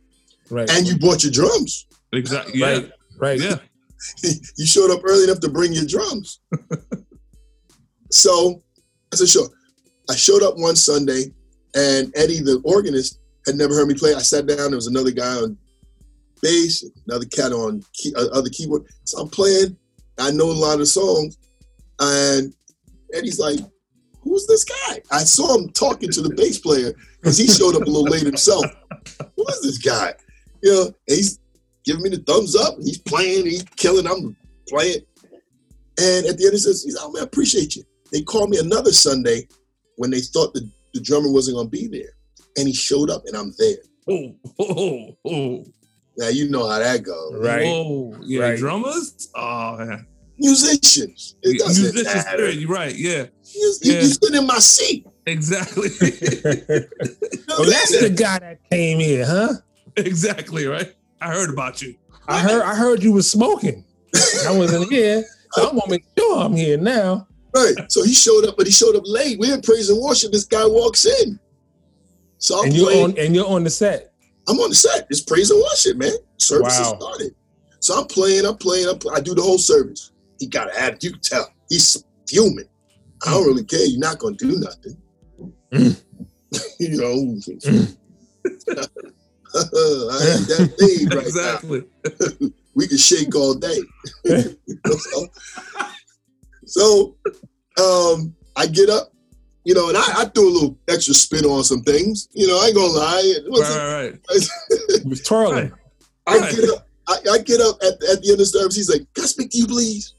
Right. And you bought your drums. Exactly. Yeah. right. Right. Yeah. *laughs* you showed up early enough to bring your drums. *laughs* so I said, sure. I showed up one Sunday, and Eddie, the organist, had never heard me play. I sat down. There was another guy on bass, another cat on key, uh, other keyboard. So I'm playing. I know a lot of songs, and Eddie's like, "Who's this guy?" I saw him talking to the bass player because he showed up a little late himself. Who is this guy? You know, he's giving me the thumbs up. He's playing. He's killing. I'm playing. And at the end, he says, "He's oh man, I appreciate you." They called me another Sunday when they thought the, the drummer wasn't going to be there, and he showed up, and I'm there. Oh, oh, oh. Now you know how that goes. Right. Whoa. Yeah, Right. drummers? Oh, yeah. Musicians. It Yeah, doesn't Musicians, matter. period. You're right. Yeah, You, you, Yeah. you sit in my seat. exactly. *laughs* oh, that's the guy that came here, huh? exactly, right? I heard about you. I heard I heard you was smoking. I wasn't here. *laughs* So I'm gonna make sure I'm here now. Right. So he showed up, but he showed up late. We're in praise and worship. This guy walks in. So I'm And you're playing. on and you're on the set. I'm on the set. It's praise and worship, man. Service Wow. started. So I'm playing, I'm playing, I'm, I do the whole service. He got an attitude. You can tell. He's fuming. I don't really care. You're not going to do nothing. Mm. *laughs* you know. *laughs* *laughs* I ain't that big right exactly. We can shake all day. So, so, um, I get up, you know, and I, I threw a little extra spin on some things. You know, I ain't gonna lie. It Right, wasn't- right, right. *laughs* He was twirling. I Right. get up. I, I get up at, at the end of the service. He's like, "Can I speak to you, please?"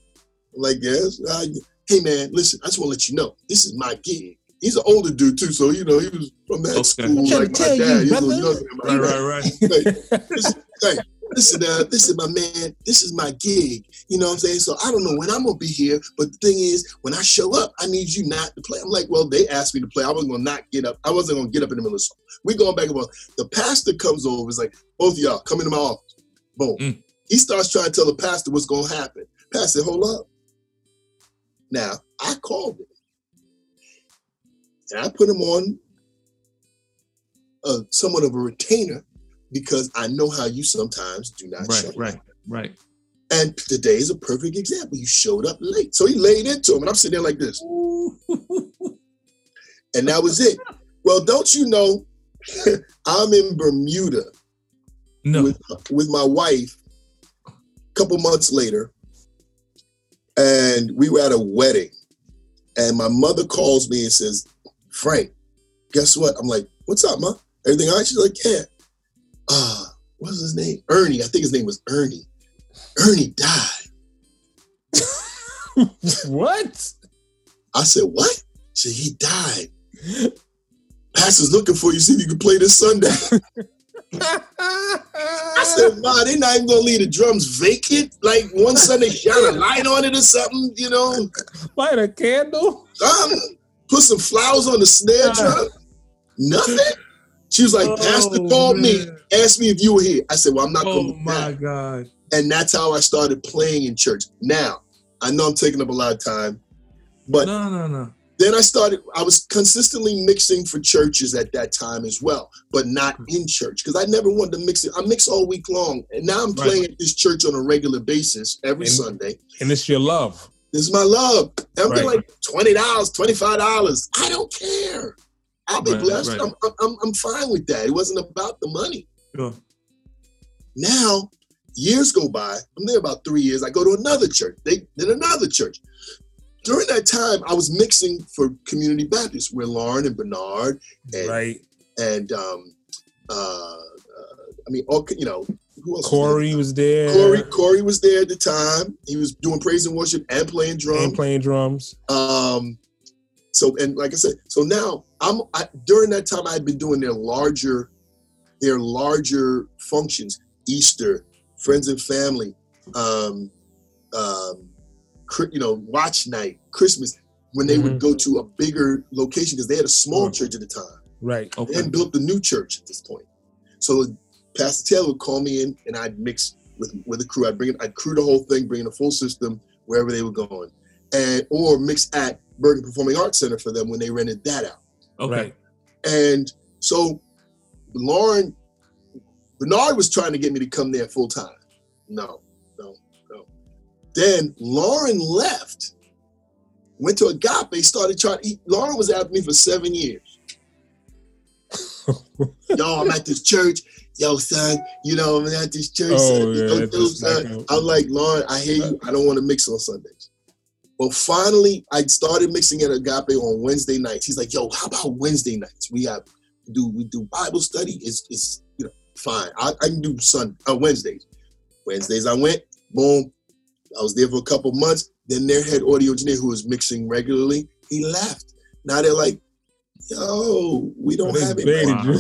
I'm like, "Yes." I, hey, man, listen. I just want to let you know this is my gig. He's an older dude too, so you know he was from that Okay. school I'm like to my tell you, dad. He's a little younger than Right, right, right. Listen, hey, listen, uh, listen, my man. This is my gig. You know what I'm saying? So I don't know when I'm gonna be here, but the thing is, when I show up, I need you not to play. I'm like, well, they asked me to play. I wasn't gonna not get up. I wasn't gonna get up in the middle of the song. We going back and forth. The pastor comes over. Is like, both of y'all come into my office. Boom. Mm. He starts trying to tell the pastor what's gonna happen. Pastor, hold up. Now I called him, and I put him on uh, somewhat of a retainer because I know how you sometimes do not show Right, up. right, right. And today is a perfect example. You showed up late. So he laid into him, and I'm sitting there like this. And that was it. Well, don't you know, *laughs* I'm in Bermuda No. with, with my wife a couple months later, and we were at a wedding. And my mother calls me and says, Frank, guess what? I'm like, what's up, ma? Everything all right? She's like, yeah. Uh, what's his name? Ernie. I think his name was Ernie. Ernie died. *laughs* what? I said, what? She said, he died. Pastor's looking for you, see if you can play this Sunday. I said, Ma, they're not even gonna leave the drums vacant. Like one Sunday, shine a light on it or something, you know. Light a candle? Um, put some flowers on the snare drum. Nothing. She was like, Pastor Oh, called me, asked me if you were here. I said, Well, I'm not Oh coming Oh my back. God. And that's how I started playing in church. Now, I know I'm taking up a lot of time, but No, no, no. then I started, I was consistently mixing for churches at that time as well, but not hmm. in church because I never wanted to mix it. I mix all week long. And now I'm Right. playing at this church on a regular basis every And- Sunday. And it's your love. This is my love. I'm Right. like $20, $25. I don't care. I'll be Right, blessed. right. I'm, I'm, I'm fine with that. It wasn't about the money. Sure. Now, years go by. I'm there about three years. I go to another church. They did another church. During that time, I was mixing for Community Baptist, where Lauren and Bernard and Right. and um, uh, uh, I mean, all you know, who else? Corey was there. there? Corey, Corey was there at the time. He was doing praise and worship and playing drums. and playing drums. Um, so and like I said, so now I'm I, during that time I had been doing their larger, their larger functions: Easter, friends and family, um, um, you know, watch night, Christmas. When they would go to a bigger location because they had a small Mhm. church at the time. Right. Okay. hadn't built the new church at this point. So Pastor Taylor would call me in and I'd mix with with the crew. I'd bring I'd crew the whole thing, bring in a full system wherever they were going. And or mix at Bergen Performing Arts Center for them when they rented that out. Okay. Right. And so Lauren Bernard was trying to get me to come there full time. No, no, no. Then Lauren left. Went to Agape, started trying. He, Lauren was after me for seven years. *laughs* Yo, I'm at this church. Yo, son, you know, I'm at this church. Oh, son. yeah, Yo, yo, son. I'm like, Lauren, I hear you. I don't want to mix on Sundays. Well, finally, I started mixing at Agape on Wednesday nights. He's like, yo, how about Wednesday nights? We have do we do Bible study? It's it's you know fine. I, I can do Sun uh, Wednesdays. Wednesdays I went. Boom. I was there for a couple months. Then their head audio engineer, who was mixing regularly, he left. Now they're like, yo, we don't They have it. baited man."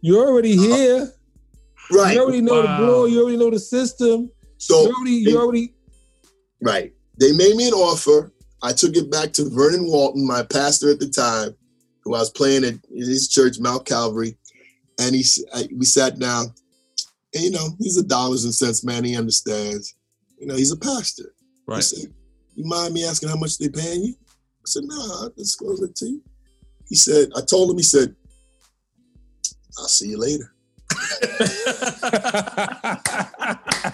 You're already here. Right. You already know Wow. the blow. You already know the system. So you already, you already. Right. They made me an offer. I took it back to Vernon Walton, my pastor at the time, who I was playing at his church, Mount Calvary. And he, s- I, we sat down. And, you know, he's a dollars and cents man. He understands. You know, he's a pastor. He right. said, You mind me asking how much they paying you? I said, No, I'll disclose it to you. He said, I told him, he said, I'll see you later. *laughs* *laughs*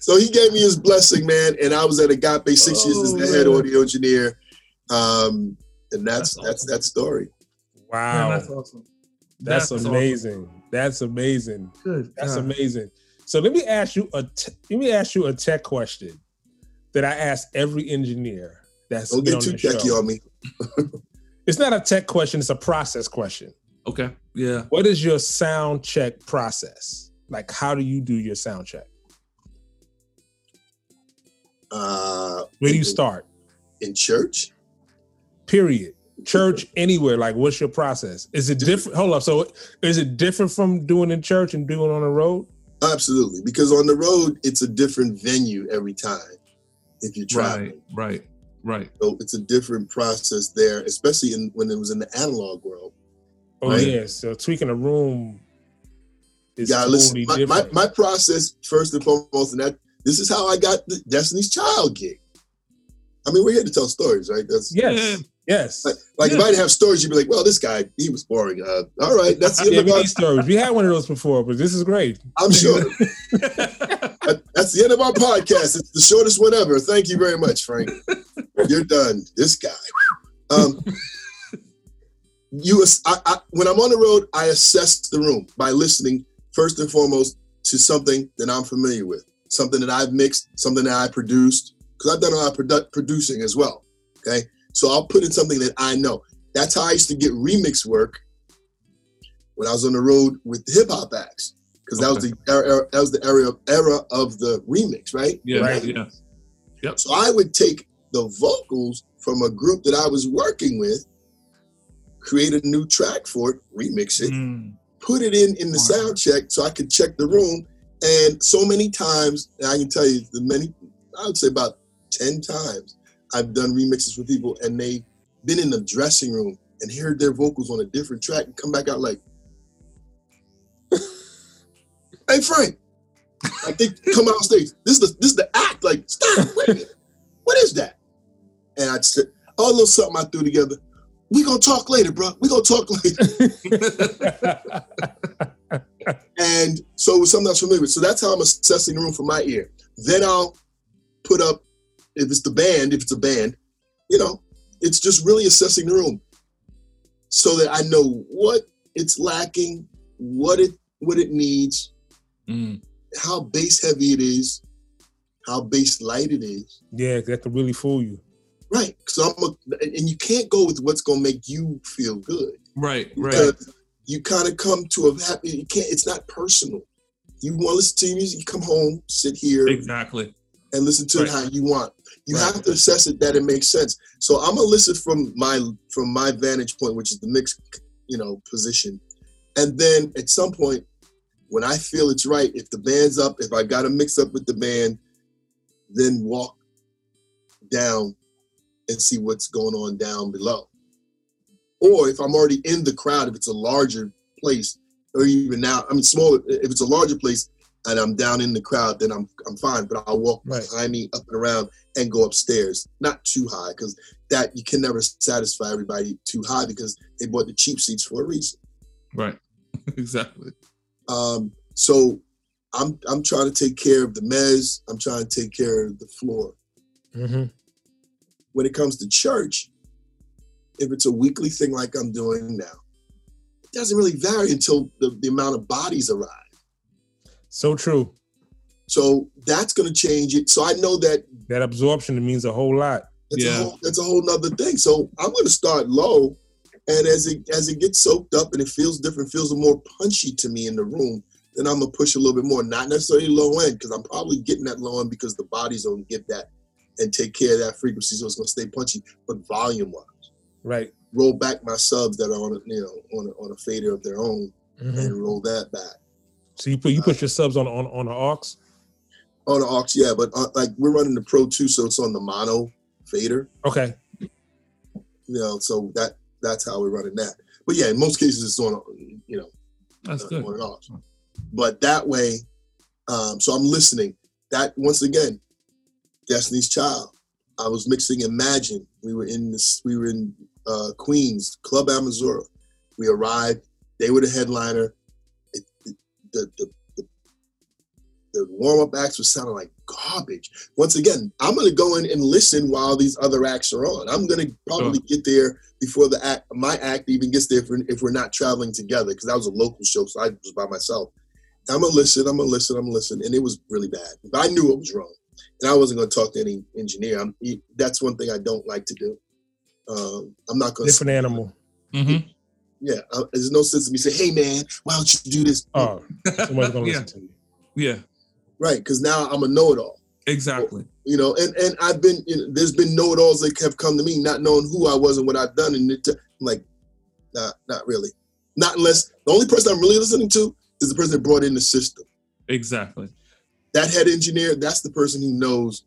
So he gave me his blessing, man. And I was at Agape six years as the head Oh, audio engineer. Um, and that's That's that's that story. wow, Man, that's awesome. that's, awesome. amazing. That's amazing. Good. That's God. amazing. So let me ask you a t- let me ask you a tech question that I ask every engineer that's Don't get on too the techy on me. *laughs* It's not a tech question; it's a process question. Okay. Yeah. What is your sound check process? Like, how do you do your sound check? Uh, Where do you in- start? in church? Period. Church, *laughs* anywhere. Like, what's your process? Is it different? Hold up. So, is it different from doing in church and doing on the road? Absolutely, because on the road it's a different venue every time. If you're traveling, Right. Right. Right. so it's a different process there, especially in when it was in the analog world. Oh Right. yeah. So tweaking a room is gotta totally listen. My, my, my process first and foremost, and that this is how I got the Destiny's Child gig. I mean, we're here to tell stories, right? That's yes. Yes. Like, like if I didn't have stories, you'd be like, well, this guy, he was boring. Uh, all right, that's the Yeah, end we of our, stories. We had one of those before, but this is great. I'm sure. *laughs* That's the end of our podcast. It's the shortest one ever. Thank you very much, Frank. You're done. This guy. Um, you, I, I, when I'm on the road, I assess the room by listening first and foremost to something that I'm familiar with, something that I've mixed, something that I produced, because I've done a lot of produ- producing as well. Okay, so I'll put in something that I know. That's how I used to get remix work when I was on the road with the hip hop acts, because that was the era, that was the era era of the remix, right? Yeah. Right. Yeah. So I would take the vocals from a group that I was working with, create a new track for it, remix it, Mm. put it in in the Wow. sound check so I could check the room. And so many times, and I can tell you the many, I would say about 10 times, I've done remixes with people and they've been in the dressing room and heard their vocals on a different track and come back out like, *laughs* hey Frank, like they come out on stage. This is the this is the act. Like, stop, wait. What is that? And I said, oh, a little something I threw together. We gonna talk later, bro. We gonna talk later. *laughs* *laughs* And so it was something I was familiar with. So that's how I'm assessing the room for my ear. Then I'll put up, if it's the band, if it's a band, you know, it's just really assessing the room so that I know what it's lacking, what it what it needs, Mm. how bass heavy it is, how bass light it is. yeah, that could really fool you. Right. So I'm a, and you can't go with what's gonna make you feel good. Right. Right. You kind of come to a happy. You can't. It's not personal. You want to listen to your music. You come home, sit here, Exactly. and listen to it how you want. You Right. have to assess it that it makes sense. So I'm gonna listen from my from my vantage point, which is the mixed, you know, position, and then at some point, when I feel it's right, if the band's up, if I got to mix up with the band, then walk down and see what's going on down below. Or if I'm already in the crowd, if it's a larger place, or even now, I mean, smaller. If it's a larger place, and I'm down in the crowd, then I'm I'm fine. But I'll walk Right. behind me up and around and go upstairs. Not too high, because that you can never satisfy everybody too high because they bought the cheap seats for a reason. Right. *laughs* exactly. Um, so I'm I'm trying to take care of the mez. I'm trying to take care of the floor. Mm-hmm. When it comes to church, if it's a weekly thing like I'm doing now, it doesn't really vary until the, the amount of bodies arrive. So true. So that's going to change it. So I know that That absorption means a whole lot. that's Yeah. a whole that's a whole nother thing. So I'm going to start low, and as it as it gets soaked up and it feels different, feels more punchy to me in the room, then I'm gonna push a little bit more. Not necessarily low end because I'm probably getting that low end because the bodies don't get that and take care of that frequency, so it's going to stay punchy. But volume wise, Right. roll back my subs that are on a you know on a, on a fader of their own Mhm. and roll that back. So you put you put your subs on on on the aux. On the aux, yeah, but uh, like we're running the Pro 2, so it's on the mono fader. Okay. you know, so that that's how we're running that. But yeah, in most cases it's on, you know, That's uh, good. on and off. But that way, um, so I'm listening. That once again, Destiny's Child. I was mixing Imajin. We were in this. We were in uh, Queens Club Amazura. We arrived. They were the headliner. It, it, the the the, the warm up acts were sounding like garbage. Once again, I'm going to go in and listen while these other acts are on. I'm going to probably get there before the act, my act even gets there if we're, if we're not traveling together because that was a local show, so I was by myself. I'm gonna listen. I'm gonna listen. I'm gonna listen, and it was really bad. But I knew it was wrong, and I wasn't gonna talk to any engineer. I'm, that's one thing I don't like to do. Um, I'm not gonna. Different animal. Mm-hmm. Yeah, uh, there's no sense in me say, "Hey, man, why don't you do this?" Oh, somebody's gonna *laughs* yeah. listen to you. Yeah. Right, because now I'm a know-it-all. Exactly. You know, and and I've been. You know, there's been know-it-alls that have come to me not knowing who I was and what I've done, and it, I'm like, nah, not really. Not unless the only person I'm really listening to is the person that brought in the system. Exactly. That head engineer, that's the person who knows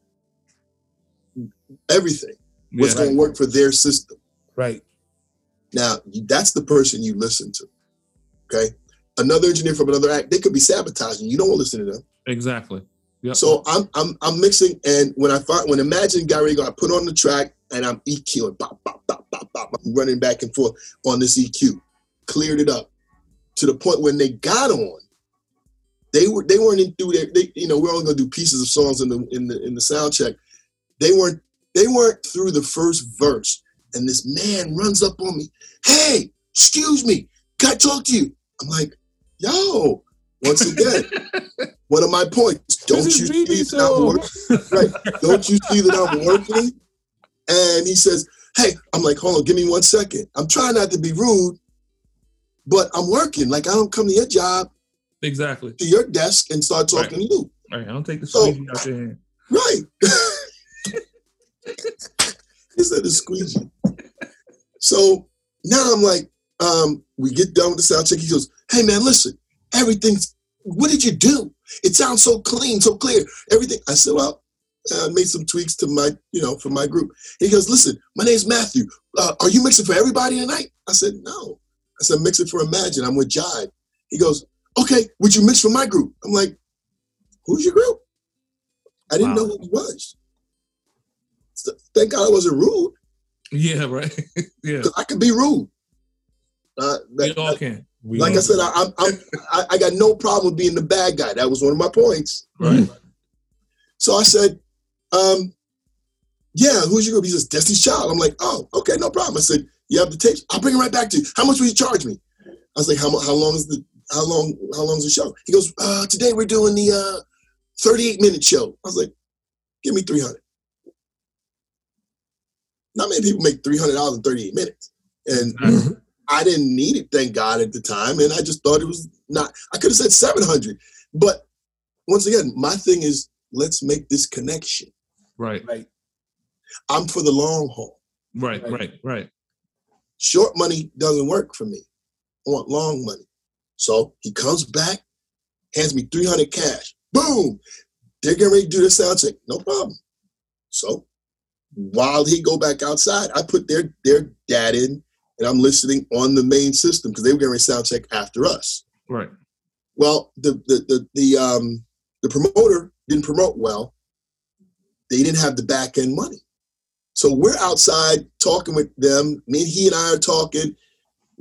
everything. What's Yeah. going to work for their system. Right. Now, that's the person you listen to. Okay. Another engineer from another act, they could be sabotaging. You don't want to listen to them. Exactly. Yep. So I'm I'm I'm mixing, and when I find when Imajin Gary got ready, to go, I put on the track and I'm EQing, bop bop bop bop bop, I'm running back and forth on this EQ, cleared it up to the point when they got on, they were they weren't in through their, they you know we're only gonna do pieces of songs in the in the in the sound check, they weren't they weren't through the first verse, and this man runs up on me, hey, excuse me, can I talk to you? I'm like, yo, once again. *laughs* One of my points. Don't you see that I'm working? Right. Don't you see that I'm working? And he says, Hey, I'm like, hold on, give me one second. I'm trying not to be rude, but I'm working. Like I don't come to your job, exactly. to your desk and start talking to you. All right. I don't take the So- squeegee out your hand. Right. *laughs* he said the squeegee. So now I'm like, um, we get done with the sound check. He goes, Hey man, listen, everything's what did you do? It sounds so clean, so clear. Everything. I said, Well, I made some tweaks to my, you know, for my group. He goes, Listen, my name's Matthew. Uh, are you mixing for everybody tonight? I said, No. I said, mixing for Imajin. I'm with Jive. He goes, Okay, would you mix for my group? I'm like, Who's your group? I didn't Wow. know who he was. So, thank God I wasn't rude. Yeah. Right. *laughs* yeah. I could be rude. Uh, We all can. We like I all- said, I, I'm, I'm, I, I got no problem with being the bad guy. That was one of my points. Right. So I said, um, "Yeah, who's your group?" He says, "Destiny's Child." I'm like, "Oh, okay, no problem." I said, "You have the tapes? I'll bring it right back to you. How much will you charge me?" I was like, "How, how long is the how long how long is the show?" He goes, uh, "Today we're doing the uh, 38 minute show." I was like, "Give me 300." Not many people make 300 dollars in 38 minutes, and Exactly. I didn't need it, thank God, at the time. And I just thought it was not, I could have said 700. But once again, my thing is let's make this connection. Right. Right. I'm for the long haul. Right. Right. Right. Right. Short money doesn't work for me. I want long money. So he comes back, hands me 300 cash. Boom. They're getting ready to do the sound check. No problem. So while he go back outside, I put their their DAT in and I'm listening on the main system because they were getting ready to sound check after us. Right. Well, the the the the um the promoter didn't promote well. They didn't have the back end money. So we're outside talking with them. Me and he and I are talking.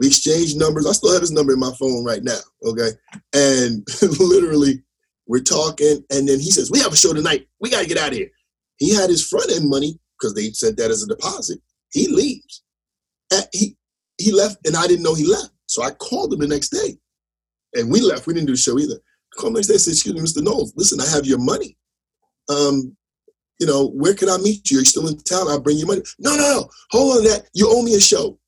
We exchanged numbers. I still have his number in my phone right now. Okay. And *laughs* literally, We're talking, and then he says, "We have a show tonight. We got to get out of here." He had his front end money because they said that as a deposit. He leaves. And he he left, and I didn't know he left. So I called him the next day, and we left. We didn't do the show either. I called him the next day. and said, "Excuse me, Mr. Knowles. Listen, I have your money. Um, you know, where can I meet you? You're you still in town? I'll bring you money. No, no, no. Hold on that. You owe me a show.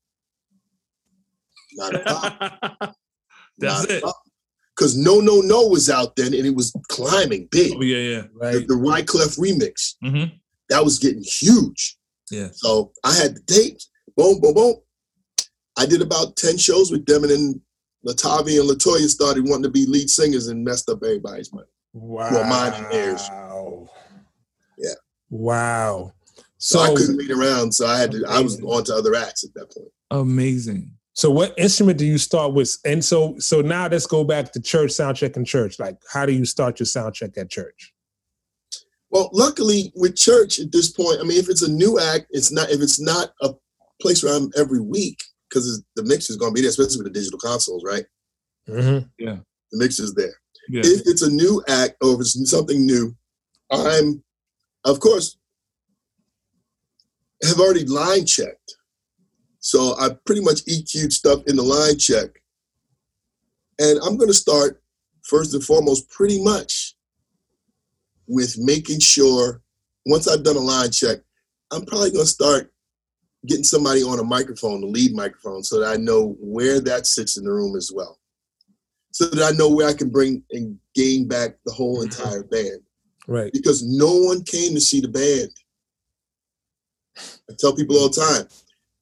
Not a problem. *laughs* That's it. Because No No No was out then and it was climbing big. Oh, yeah, yeah. The, Right. the Wyclef remix, Mm-hmm. that was getting huge. Yeah. So I had the tapes, boom, boom, boom. I did about 10 shows with them, and then LaTavia and LeToya started wanting to be lead singers and messed up everybody's money. Wow. Well, mine and theirs. Yeah. Wow. So, I couldn't wait around, so I had to. I was on to other acts at that point. Amazing. So what instrument do you start with? And so, so now let's go back to church sound check in church. Like, how do you start your sound check at church? Well, luckily with church at this point, I mean, if it's a new act, it's not. If it's not a place where I'm every week, because the mix is going to be there, especially with the digital consoles, right? Mm-hmm. Yeah, the mix is there. Yeah. if it's a new act or if it's something new, I'm, of course, have already line checked. So I pretty much EQ'd stuff in the line check. And I'm going to start first and foremost, pretty much with making sure once I've done a line check, I'm probably going to start getting somebody on a microphone, the lead microphone, so that I know where that sits in the room as well so that I know where I can bring and gain back the whole mm-hmm. entire band. Right. Because no one came to see the band. I tell people all the time,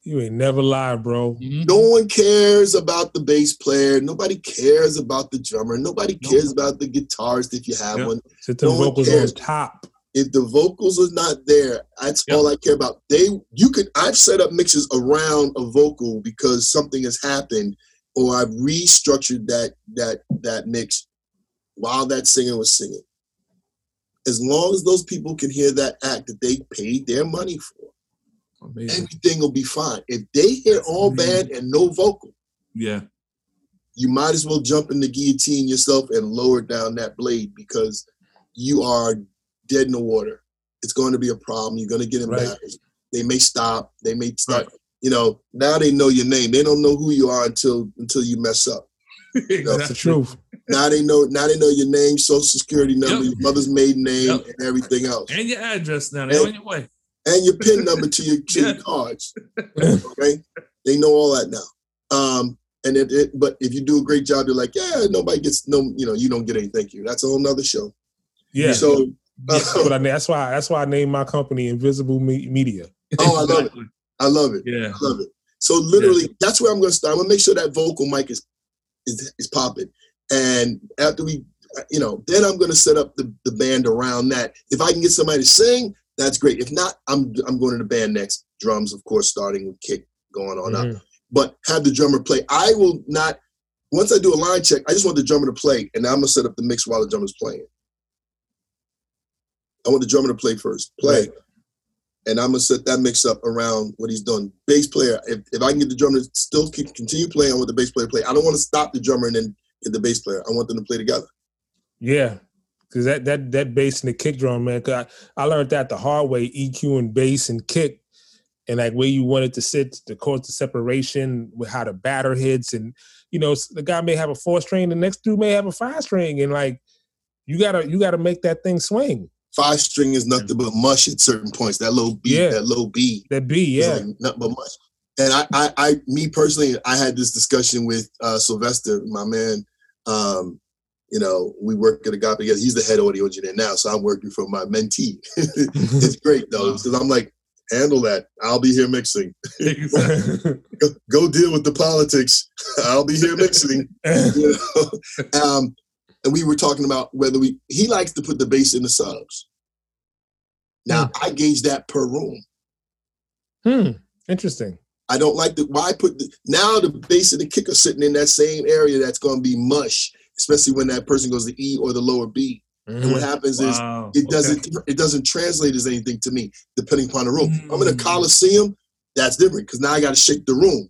You ain't never lie, bro. Mhm. no one cares about the bass player. Nobody cares about the drummer. Nobody Nope. cares about the guitarist if you have Yep. one. Sit the No one vocals cares. on top. If the vocals are not there, that's Yep. all I care about. They you could I've set up mixes around a vocal because something has happened or I've restructured that that that mix while that singer was singing. As long as those people can hear that act that they paid their money for, Amazing. everything will be fine. If they hear all bad and no vocal, Yeah. you might as well jump in the guillotine yourself and lower down that blade because you are dead in the water. It's going to be a problem. You're going to get Right. embarrassed. They may stop. They may start. You know, now they know your name. They don't know who you are until until you mess up. That's the truth. Now they know. Now they know your name, social security number, Yep. your mother's maiden name, Yep. and everything else, And your address now. They're on your way. And your pin *laughs* number to your, to your cards. *laughs* Okay, they know all that now. Um, and it, it, but if you do a great job, you're like, yeah, nobody gets no, you know, you don't get any thank you. That's a whole nother show. Yeah. So, That's what I na- that's why that's why I named my company Invisible Me- Media. oh, I love it. *laughs* I love it. Yeah. I love it. So literally, that's where I'm going to start. I'm going to make sure that vocal mic is is, is popping, and after we, you know, then I'm going to set up the, the band around that. If I can get somebody to sing, that's great. If not, I'm I'm going to the band next. Drums, of course, starting with kick, going on up. Mhm. But have the drummer play. I will not. Once I do a line check, I just want the drummer to play, and I'm gonna set up the mix while the drummer's playing. I want the drummer to play first. Play. Right. And I'm gonna set that mix up around what he's done. Bass player, if, if I can get the drummer to still keep continue playing, I want the bass player to play. I don't want to stop the drummer and then get the bass player. I want them to play together. Yeah. Cause that that that bass and the kick drum, man. Cause I, I learned that the hard way, EQ and bass and kick, and like where you want it to sit, to cause the separation with how the batter hits, and you know the guy may have a four string, the next dude may have a five string, and like you gotta you gotta make that thing swing. Five string is nothing but mush at certain points. That low B, Yeah. that low B. That B, yeah, like nothing but much. And I, I, I, me personally, I had this discussion with uh, Sylvester, my man. Um, you know, we work at Agape together. He's the head audio engineer now, so I'm working for my mentee. *laughs* it's great though, because I'm like, handle that. I'll be here mixing. *laughs* Go, go deal with the politics. *laughs* I'll be here mixing. you know? um, and we were talking about whether we. He likes to put the bass in the subs. Now I gauge that per room. hmm. Interesting. I don't like the why put the now the bass and the kick are sitting in that same area that's going to be mush, especially when that person goes to E or the lower B. And what happens is it doesn't it doesn't translate as anything to me depending upon the room. I'm in a Mm. coliseum, that's different because now I got to shake the room.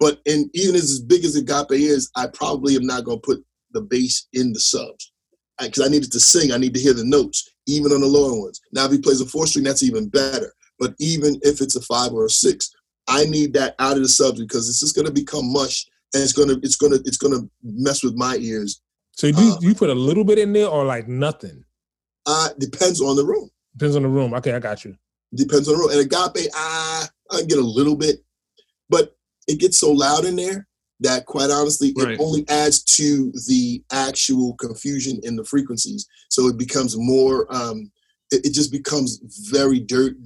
But and even as, as big as Agape is, I probably am not going to put the bass in the subs. because I needed to sing, I need to hear the notes, even on the lower ones. Now, if he plays a four string, that's even better. But even if it's a five or a six, I need that out of the subs because it's just going to become mush, and it's gonna it's gonna it's gonna mess with my ears. So you do you put a little bit in there or like nothing? Uh, depends on the room. Depends on the room. Okay, I got you. Depends on the room. And agape, ah, I get a little bit, but it gets so loud in there that quite honestly, Right. it only adds to the actual confusion in the frequencies. So it becomes more. Um, it, it just becomes very dirt,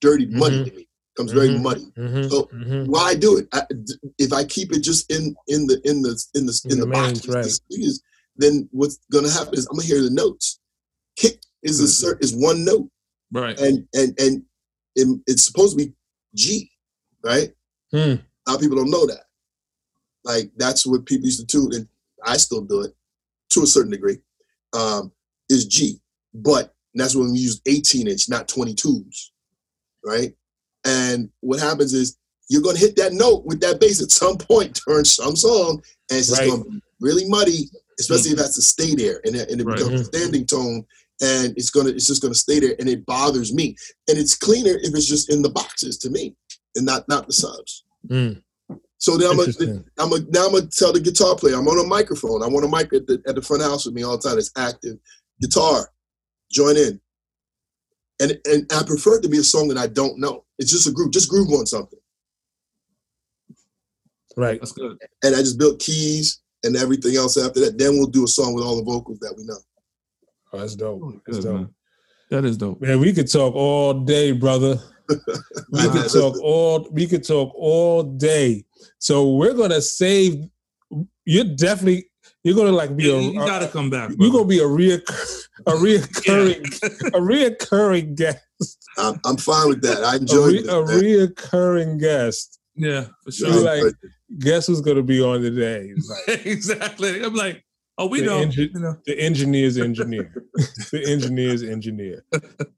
dirty, muddy to me. Becomes very Mhm. muddy. Mhm, So, mhm. Why do it? I, if I keep it just in in the in the in the in, In the, the box, the right. then what's gonna happen is I'm gonna hear the notes. Kick is a Mhm. cer- is one note Right. and and and it- it's supposed to be G, right? Hmm. A lot of people don't know that. Like that's what people used to do, and I still do it to a certain degree. Um, is G, but that's when we use 18 inch, not 22s, right? And what happens is you're gonna hit that note with that bass at some *laughs* point during some song, and it's just Right. gonna be really muddy, especially if it has to stay there, and it, and it Right. becomes a standing tone, and it's gonna it's just gonna stay there, and it bothers me. And it's cleaner if it's just in the boxes to me, and not not the subs. Mm. So then I'm gonna I'm gonna now I'm gonna tell the guitar player I'm on a microphone. I want a mic at the at the front house with me all the time. It's active. Guitar, join in. And and I prefer it to be a song that I don't know. It's just a group. Just groove on something. Right. That's good. And I just built keys and everything else after that. Then we'll do a song with all the vocals that we know. Oh, that's dope. That's Good, dope. man. That is dope. Man, we could talk all day, brother. *laughs* We could talk all we could talk all day. So we're gonna save you're definitely you're gonna like be You, a, you gotta come back. you're gonna be a reoccur, a *laughs* reoccurring a reoccurring guest. I'm, I'm fine with that. I A, enjoyed re, it. a reoccurring guest. yeah, for sure. You're like- Guess who's gonna be on today? *laughs* It's like exactly. I'm like, oh, we The know. engine- you know. the engineer's engineer. *laughs* the engineer's engineer.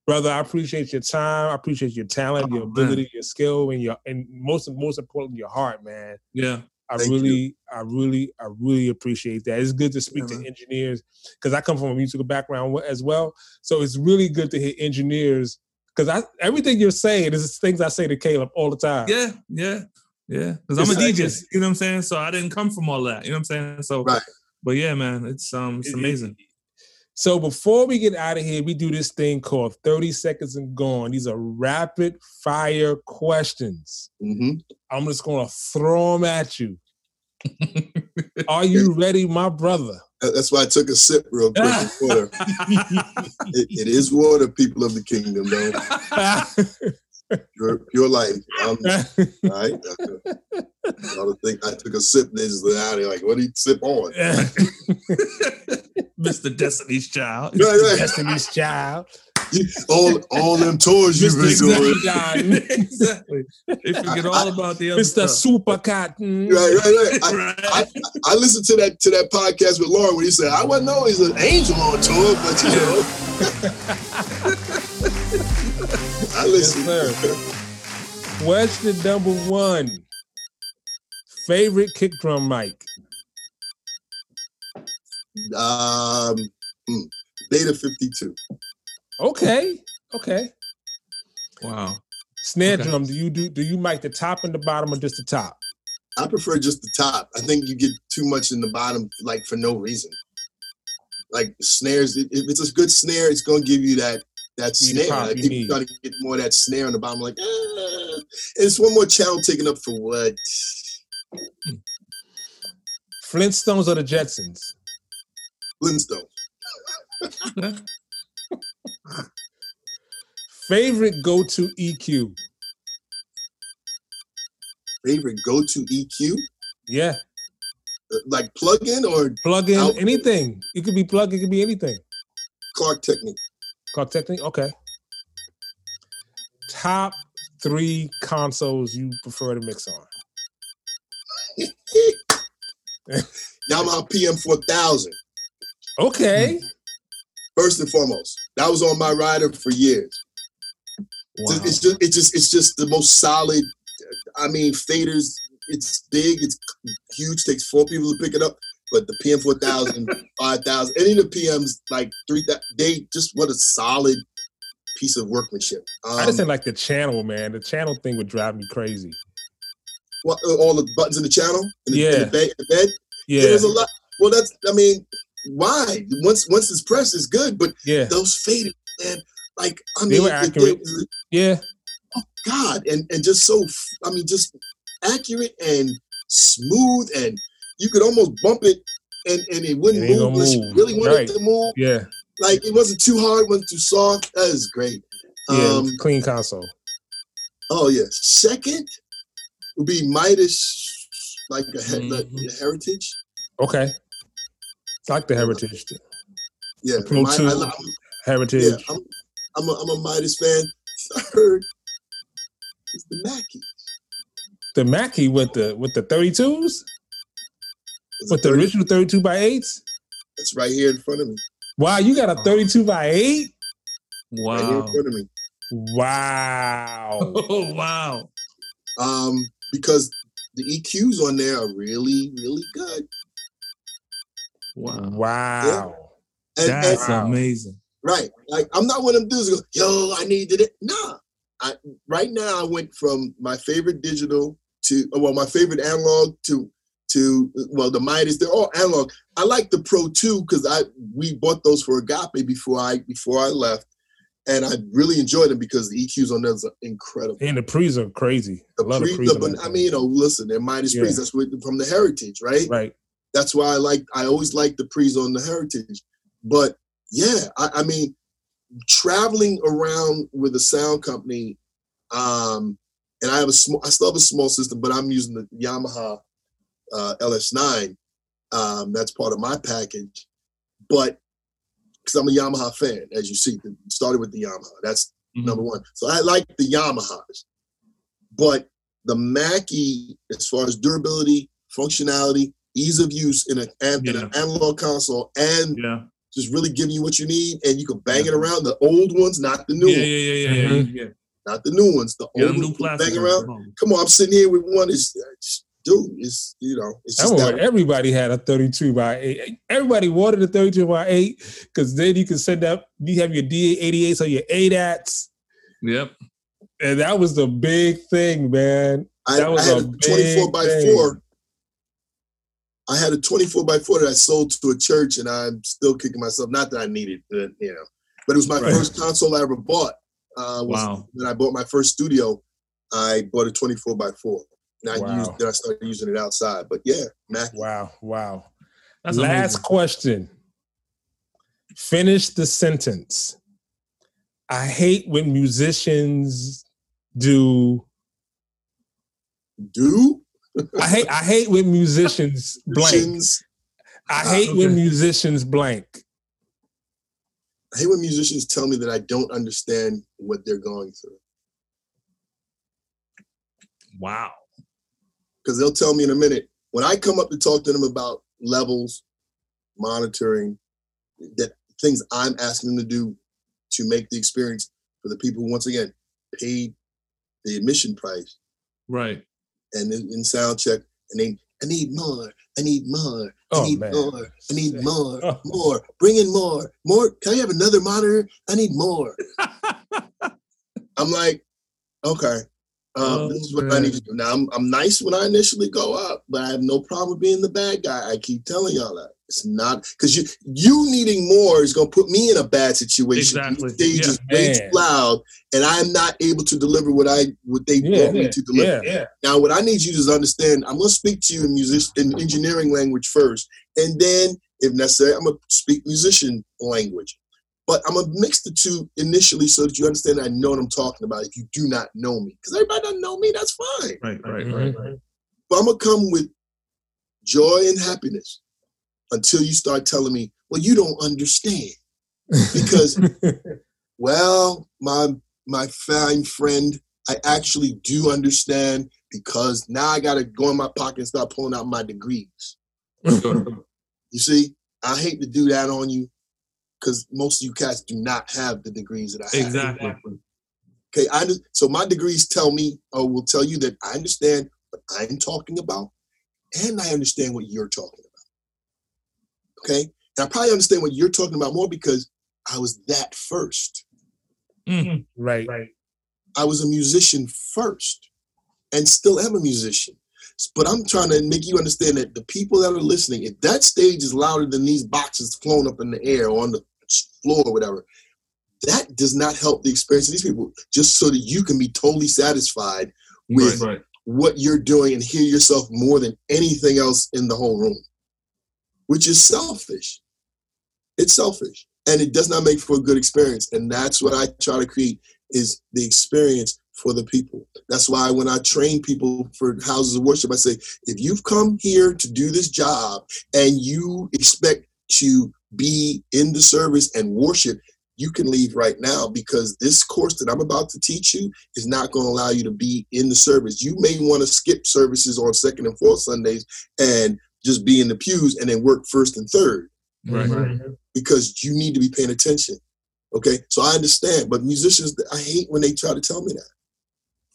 Brother, I appreciate your time. I appreciate your talent, oh, your Oh, man. ability, your skill, and your and most most importantly, your heart, man. Yeah. I Thank really, I really, I really appreciate that. It's good to speak Yeah, to engineers because I come from a musical background as well. So it's really good to hear engineers because I everything you're saying is things I say to Caleb all the time. Yeah. Yeah. Yeah. Because I'm a DJ. it's- You know what I'm saying? So I didn't come from all that. You know what I'm saying? So Right. but yeah, man, it's um it's It- it- amazing. So before we get out of here, we do this thing called 30 seconds and gone. These are rapid fire questions. Mhm. I'm just gonna throw them at you. *laughs* Are you ready, my brother? That's why I took a sip real quick of *laughs* water. It, it is water, people of the kingdom, though. *laughs* Pure, pure life. Um, all right. I don't think I took a sip. They just out there like, what do you sip on? Mr. Destiny's Child. Right, right. Destiny's Child. You- all, all them tours you've been Mr. doing. Cotton. *laughs* exactly. They forget all about the other Mr. stuff. Super Cotton. Right, right, right. I, Right. I listened to that to that podcast with Lauren when he said, I wasn't always an angel on tour, but you know. *laughs* I Yes, listened. sir. Question number one. Favorite kick drum mic? um, hmm, Beta 52. Okay. Okay. Wow. Snare Okay. drum, do you do do you mic the top and the bottom or just the top? I prefer just the top. I think you get too much in the bottom, like for no reason. Like snares, if if it's a good snare, it's gonna give you that that You snare. pop, Like you people need. trying to get more of that snare on the bottom. Like, ah. It's one more channel taken up for what? Flintstones or the Jetsons? Flintstone. *laughs* Favorite go-to E EQ? Favorite go-to EQ, Yeah. Uh, like plug-in or Plug in Out- anything. It could be plug, it could be anything. Klark Teknik. Klark Teknik? Okay. Top three consoles you prefer to mix on. *laughs* Yamaha PM4000. Okay. First and foremost, that was on my rider for years. Wow. It's just, it's just, it's just the most solid. I mean, faders. It's big. It's huge. Takes four people to pick it up. but the PM 4000, *laughs* 5000, any of the PMs like three that they just what a solid piece of workmanship. Um, I just didn't like the channel, man. The channel thing would drive me crazy. what, uh, all the buttons in the channel, in the, in Yeah. the, bed, the bed. Yeah, There's a lot. Well, that's I mean, why? Once once it's pressed, it's good, but yeah, those faded, man. Like I mean, They were accurate. the- yeah. Oh God, and and just so I mean, just accurate and smooth, and you could almost bump it, and and it wouldn't It move you move. really wanted Right. to move. Yeah, Like it wasn't too hard, wasn't too soft. That is great. yeah, Um, clean console. oh yeah. Second would be Midas, like a, he- Mhm. heritage. Okay, like the heritage. Yeah, The Pro Mi- I, Heritage. yeah. I'm, I'm a, I'm a Midas fan. Third is the Mackie. The Mackie with the with the 32s, It's a with the 30 original 32 by 8s. It's right here in front of me. Wow, you got a 32 by 8? Right here Wow. in front of me. Wow. *laughs* Oh wow. Um, because the EQs on there are really, really good. Wow. wow. And, That's and- amazing. Right, like I'm not one of them dudes who go, "Yo, I needed it." Nah, I right now I went from my favorite digital to well, my favorite analog to to well, the Midas. They're all analog. I like the Pro 2 because I we bought those for Agape before I before I left, and I really enjoyed them because the EQs on those are incredible. And the pre's are crazy. The I love pre, the pre's. but I mean, you know, listen, they're Midas Yeah. pre's. That's what, from the heritage, right? right. That's why I like. I always like the pre's on the heritage. But yeah, I, I mean, traveling around with a sound company, um, and I have a small. I still have a small system, but I'm using the Yamaha uh, LS9. Um, that's part of my package. But because I'm a Yamaha fan, as you see, started with the Yamaha. That's Mhm. number one. So I like the Yamahas, but the Mackie, as far as durability, functionality, ease of use in, a, in an analog console, and Yeah. Just really giving you what you need, and you can bang it around. The old ones, not the new Yeah, ones, yeah, yeah, yeah, mm-hmm. yeah, yeah. not the new ones. The Yeah, old them new ones, you can plastic. bang around. Come on, I'm sitting here with one. Is uh, dude, it's you know, it's I just remember that. everybody had a 32 by 8. Everybody wanted a 32 by 8 because then you can send up, you have your D88s or your ADATs. Yep. And that was the big thing, man. I, that was I had a a 24 big by thing. 4. I had a 24 by 4 that I sold to a church, and I'm still kicking myself. Not that I needed it, you know, but it was my Right. first console I ever bought. Uh, was Wow. when I bought my first studio, I bought a 24 by 4. And I Wow. used, then I started using it outside. But yeah, Mac. Wow, wow. That's Last amazing. question. Finish the sentence. I hate when musicians do. Do I hate. I hate when musicians blank. I Ah, hate when musicians blank. I hate when musicians tell me that I don't understand what they're going through. Wow. because they'll tell me in a minute when I come up to talk to them about levels, monitoring, that things I'm asking them to do to make the experience for the people who once again paid the admission price Right. And in, sound check and they I need more, I need more, I Oh, need man. more, I need more, Oh. more, bring in more, more. Can I have another monitor? I need more. *laughs* I'm like, okay. Um, this is what I need to do. Now I'm, I'm nice when I initially go up, but I have no problem being the bad guy. I keep telling y'all that. It's not because you you needing more is gonna put me in a bad situation. Exactly. The stage Yeah. is way too loud and I'm not able to deliver what I what they Yeah, want me to deliver. Yeah, Now, what I need you to understand, I'm going to speak to you in music in engineering language first, and then, if necessary, I'm going to speak musician language. But I'm going to mix the two initially so that you understand I know what I'm talking about. If you do not know me, because everybody doesn't know me, that's fine. Right. Right. Mhm. Right. Right. But I'm going to come with joy and happiness until you start telling me, "Well, you don't understand," because *laughs* well, my my fine friend, I actually do understand because now I gotta go in my pocket and start pulling out my degrees. *laughs* You see, I hate to do that on you because most of you cats do not have the degrees that I have. Exactly. Okay, I so my degrees tell me or will tell you that I understand what I'm talking about, and I understand what you're talking about. Okay. And I probably understand what you're talking about more because I was that first. Mm. Right. Right. I was a musician first and still am a musician. But I'm trying to make you understand that the people that are listening, if that stage is louder than these boxes flown up in the air or on the floor or whatever, that does not help the experience of these people just so that you can be totally satisfied with Right, right. what you're doing and hear yourself more than anything else in the whole room, which is selfish. It's selfish and it does not make for a good experience. And that's what I try to create is the experience for the people. That's why when I train people for houses of worship, I say, if you've come here to do this job and you expect to be in the service and worship, you can leave right now because this course that I'm about to teach you is not going to allow you to be in the service. You may want to skip services on second and fourth Sundays and just be in the pews and then work first and third Right. because you need to be paying attention. Okay, so I understand, but musicians, I hate when they try to tell me that.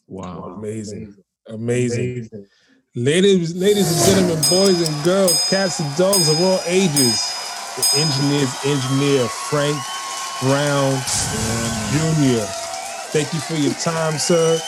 Wow. Amazing. Amazing. Ladies, ladies and gentlemen, boys and girls, cats and dogs of all ages, the engineer's engineer, Frank Brown Jr. Thank you for your time, sir.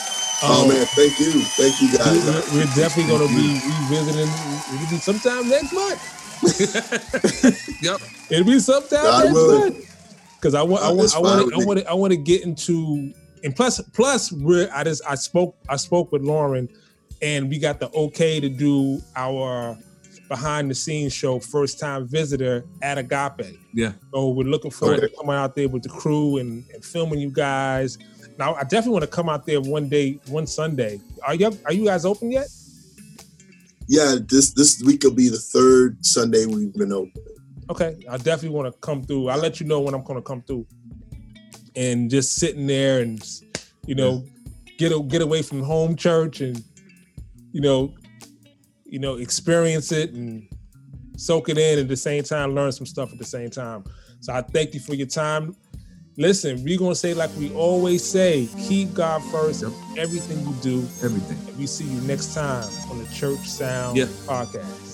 Oh Um, man, thank you, thank you guys. We're, we're definitely going to be revisiting. It'll be sometime next month. *laughs* Yep. It'll be sometime God next willing. month. Because I want, I want, I want, to, I want, I want to get into, and plus, plus, we're, I just, I spoke, I spoke with Lauren, and we got the okay to do our behind the scenes show, first time visitor at Agape. Yeah. So we're looking forward Okay. to coming out there with the crew and, and filming you guys. Now, I definitely want to come out there one day, one Sunday. Are you, are you guys open yet? Yeah, this this week will be the third Sunday we've been open. Okay, I definitely want to come through. I'll let you know when I'm going to come through, and just sitting there and you know get a, get away from home church and you know you know experience it and soak it in at the same time, learn some stuff at the same time. So I thank you for your time. Listen, we're gonna say like we always say, keep God first in everything you do. Everything. And we see you next time on the Church Sound Yeah. podcast.